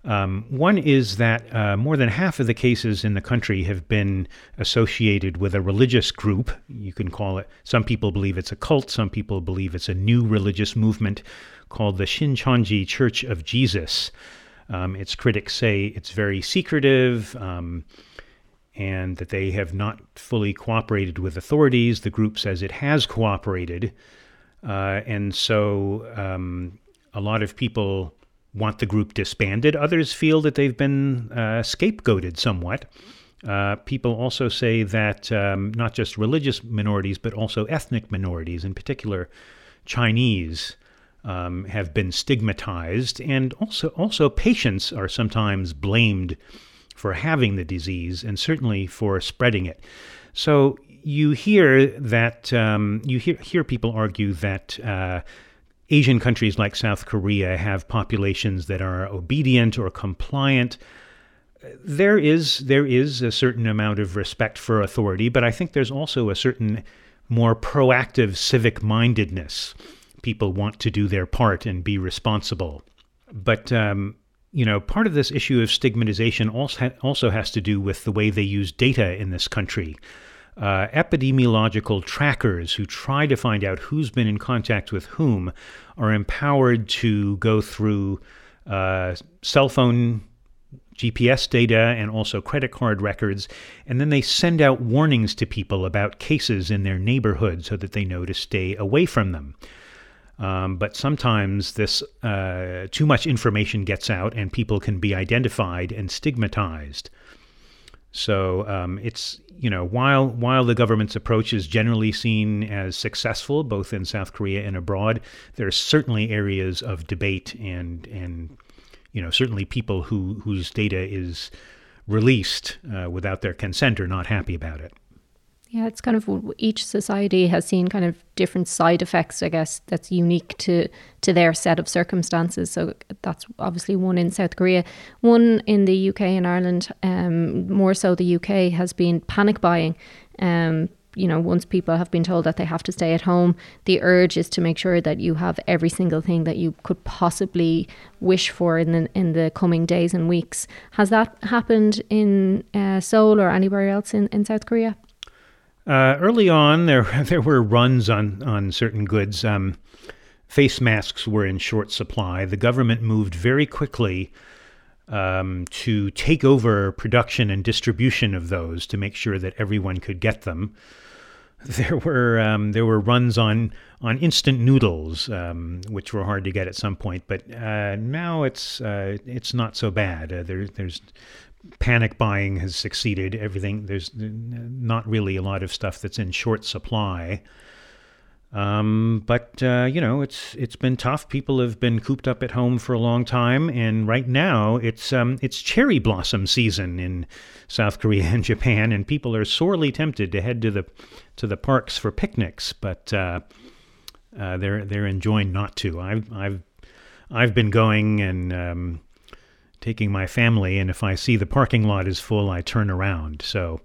Um, one is that uh, more than half of the cases in the country have been associated with a religious group. You can call it. Some people believe it's a cult. Some people believe it's a new religious movement called the Shincheonji Church of Jesus. Um, its critics say it's very secretive um, and that they have not fully cooperated with authorities. The group says it has cooperated. Uh, and so um, a lot of people want the group disbanded. Others feel that they've been uh, scapegoated somewhat. Uh, people also say that um, not just religious minorities, but also ethnic minorities, in particular Chinese, um, have been stigmatized, and also also patients are sometimes blamed for having the disease, and certainly for spreading it. So you hear that um, you hear hear people argue that. Uh, Asian countries like South Korea have populations that are obedient or compliant. There is there is a certain amount of respect for authority, but I think there's also a certain more proactive civic mindedness people want to do their part and be responsible. But um, you know, part of this issue of stigmatization also also has to do with the way they use data in this country. Uh, epidemiological trackers who try to find out who's been in contact with whom are empowered to go through uh, cell phone GPS data and also credit card records, and then they send out warnings to people about cases in their neighborhood so that they know to stay away from them. Um, but sometimes this uh, too much information gets out and people can be identified and stigmatized. So um, it's you know while while the government's approach is generally seen as successful both in South Korea and abroad, there are certainly areas of debate and and you know certainly people who whose data is released uh, without their consent are not happy about it. Yeah, it's kind of each society has seen kind of different side effects, I guess, that's unique to to their set of circumstances. So that's obviously one in South Korea. One in the UK and Ireland, um, more so the UK, has been panic buying. Um, you know, once people have been told that they have to stay at home, the urge is to make sure that you have every single thing that you could possibly wish for in the in the coming days and weeks. Has that happened in uh, Seoul or anywhere else in, in South Korea? Uh, early on, there there were runs on on certain goods. Um, face masks were in short supply. The government moved very quickly um, to take over production and distribution of those to make sure that everyone could get them. There were um, there were runs on on instant noodles, um, which were hard to get at some point, but uh, now it's uh, it's not so bad. Uh, there, there's panic buying has succeeded. Everything there's not really a lot of stuff that's in short supply. Um, but uh, you know, it's it's been tough. People have been cooped up at home for a long time, and right now it's um, it's cherry blossom season in South Korea and Japan, and people are sorely tempted to head to the to the parks for picnics, but uh, uh, they're they're enjoying not to. I've I've I've been going and um, taking my family, and if I see the parking lot is full, I turn around. So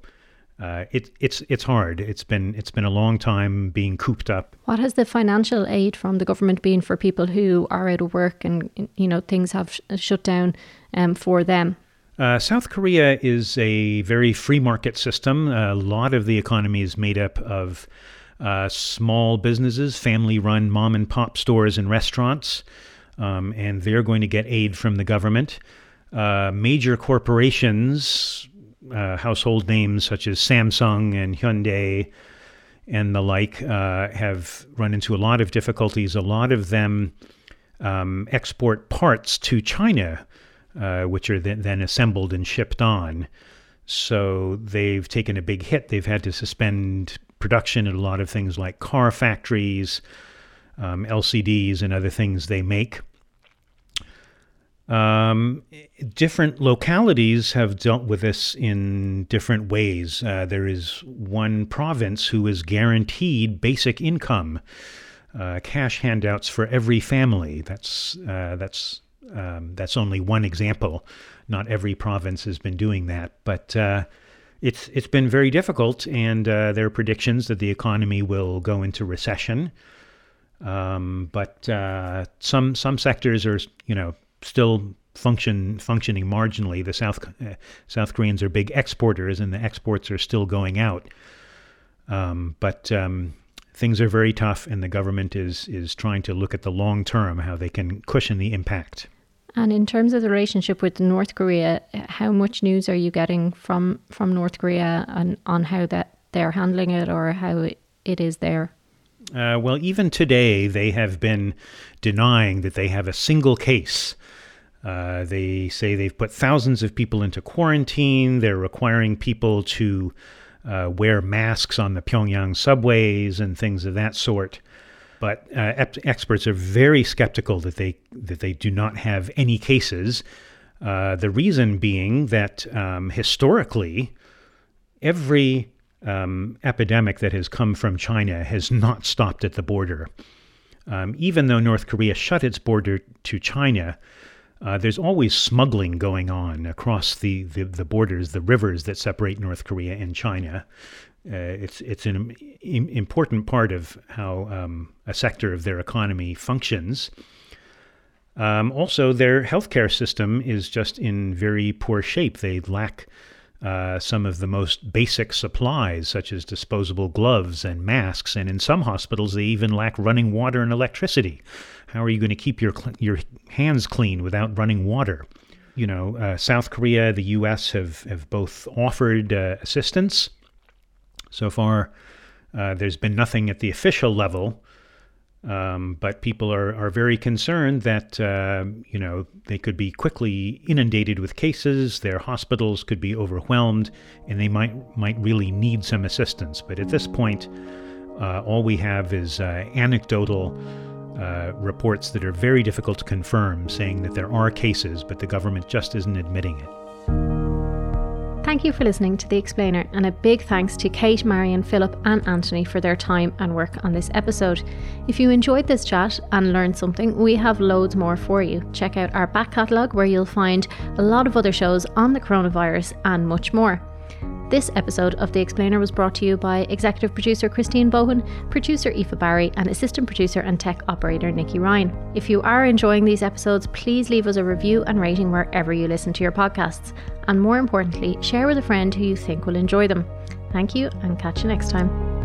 uh, it, it's it's hard. It's been it's been a long time being cooped up. What has the financial aid from the government been for people who are out of work and you know things have sh- shut down um, for them? Uh, South Korea is a very free market system. A lot of the economy is made up of uh, small businesses, family run mom and pop stores and restaurants, um, and they're going to get aid from the government. Uh, major corporations, uh, household names such as Samsung and Hyundai and the like, uh, have run into a lot of difficulties. A lot of them um, export parts to China, uh, which are then, assembled and shipped on. So they've taken a big hit. They've had to suspend production at a lot of things like car factories, um, LCDs, and other things they make. Um, different localities have dealt with this in different ways. Uh, there is one province who is guaranteed basic income, uh, cash handouts for every family. That's uh, that's um, that's only one example. Not every province has been doing that, but uh, it's it's been very difficult, and uh, there are predictions that the economy will go into recession. Um, but uh, some some sectors are you know still function functioning marginally. The South uh, South Koreans are big exporters, and the exports are still going out. Um, but um, things are very tough, and the government is is trying to look at the long term, how they can cushion the impact. And in terms of the relationship with North Korea, how much news are you getting from from North Korea and on how that they're handling it or how it is there? Uh, well, even today, they have been denying that they have a single case. Uh, they say they've put thousands of people into quarantine. They're requiring people to uh, wear masks on the Pyongyang subways and things of that sort. But uh, ep- experts are very skeptical that they that they do not have any cases. Uh, the reason being that um, historically, every um, epidemic that has come from China has not stopped at the border. Um, even though North Korea shut its border to China, uh, there's always smuggling going on across the, the, the, borders, the rivers that separate North Korea and China. Uh, it's it's an Im- important part of how um, a sector of their economy functions. Um, also, their healthcare system is just in very poor shape. They lack uh, some of the most basic supplies, such as disposable gloves and masks, and in some hospitals, they even lack running water and electricity. How are you going to keep your your hands clean without running water? You know, uh, South Korea, the U.S. have have both offered uh, assistance so far, uh, there's been nothing at the official level, um, but people are, are very concerned that uh, you know they could be quickly inundated with cases. Their hospitals could be overwhelmed, and they might might really need some assistance. But at this point, uh, all we have is uh, anecdotal. Uh, reports that are very difficult to confirm, saying that there are cases, but the government just isn't admitting it. Thank you for listening to The Explainer, and a big thanks to Kate, Marion, Philip, and Anthony for their time and work on this episode. If you enjoyed this chat and learned something, we have loads more for you. Check out our back catalogue where you'll find a lot of other shows on the coronavirus and much more. This episode of The Explainer was brought to you by executive producer Christine Bohan, producer Aoife Barry, and assistant producer and tech operator Nikki Ryan. If you are enjoying these episodes, please leave us a review and rating wherever you listen to your podcasts. And more importantly, share with a friend who you think will enjoy them. Thank you and catch you next time.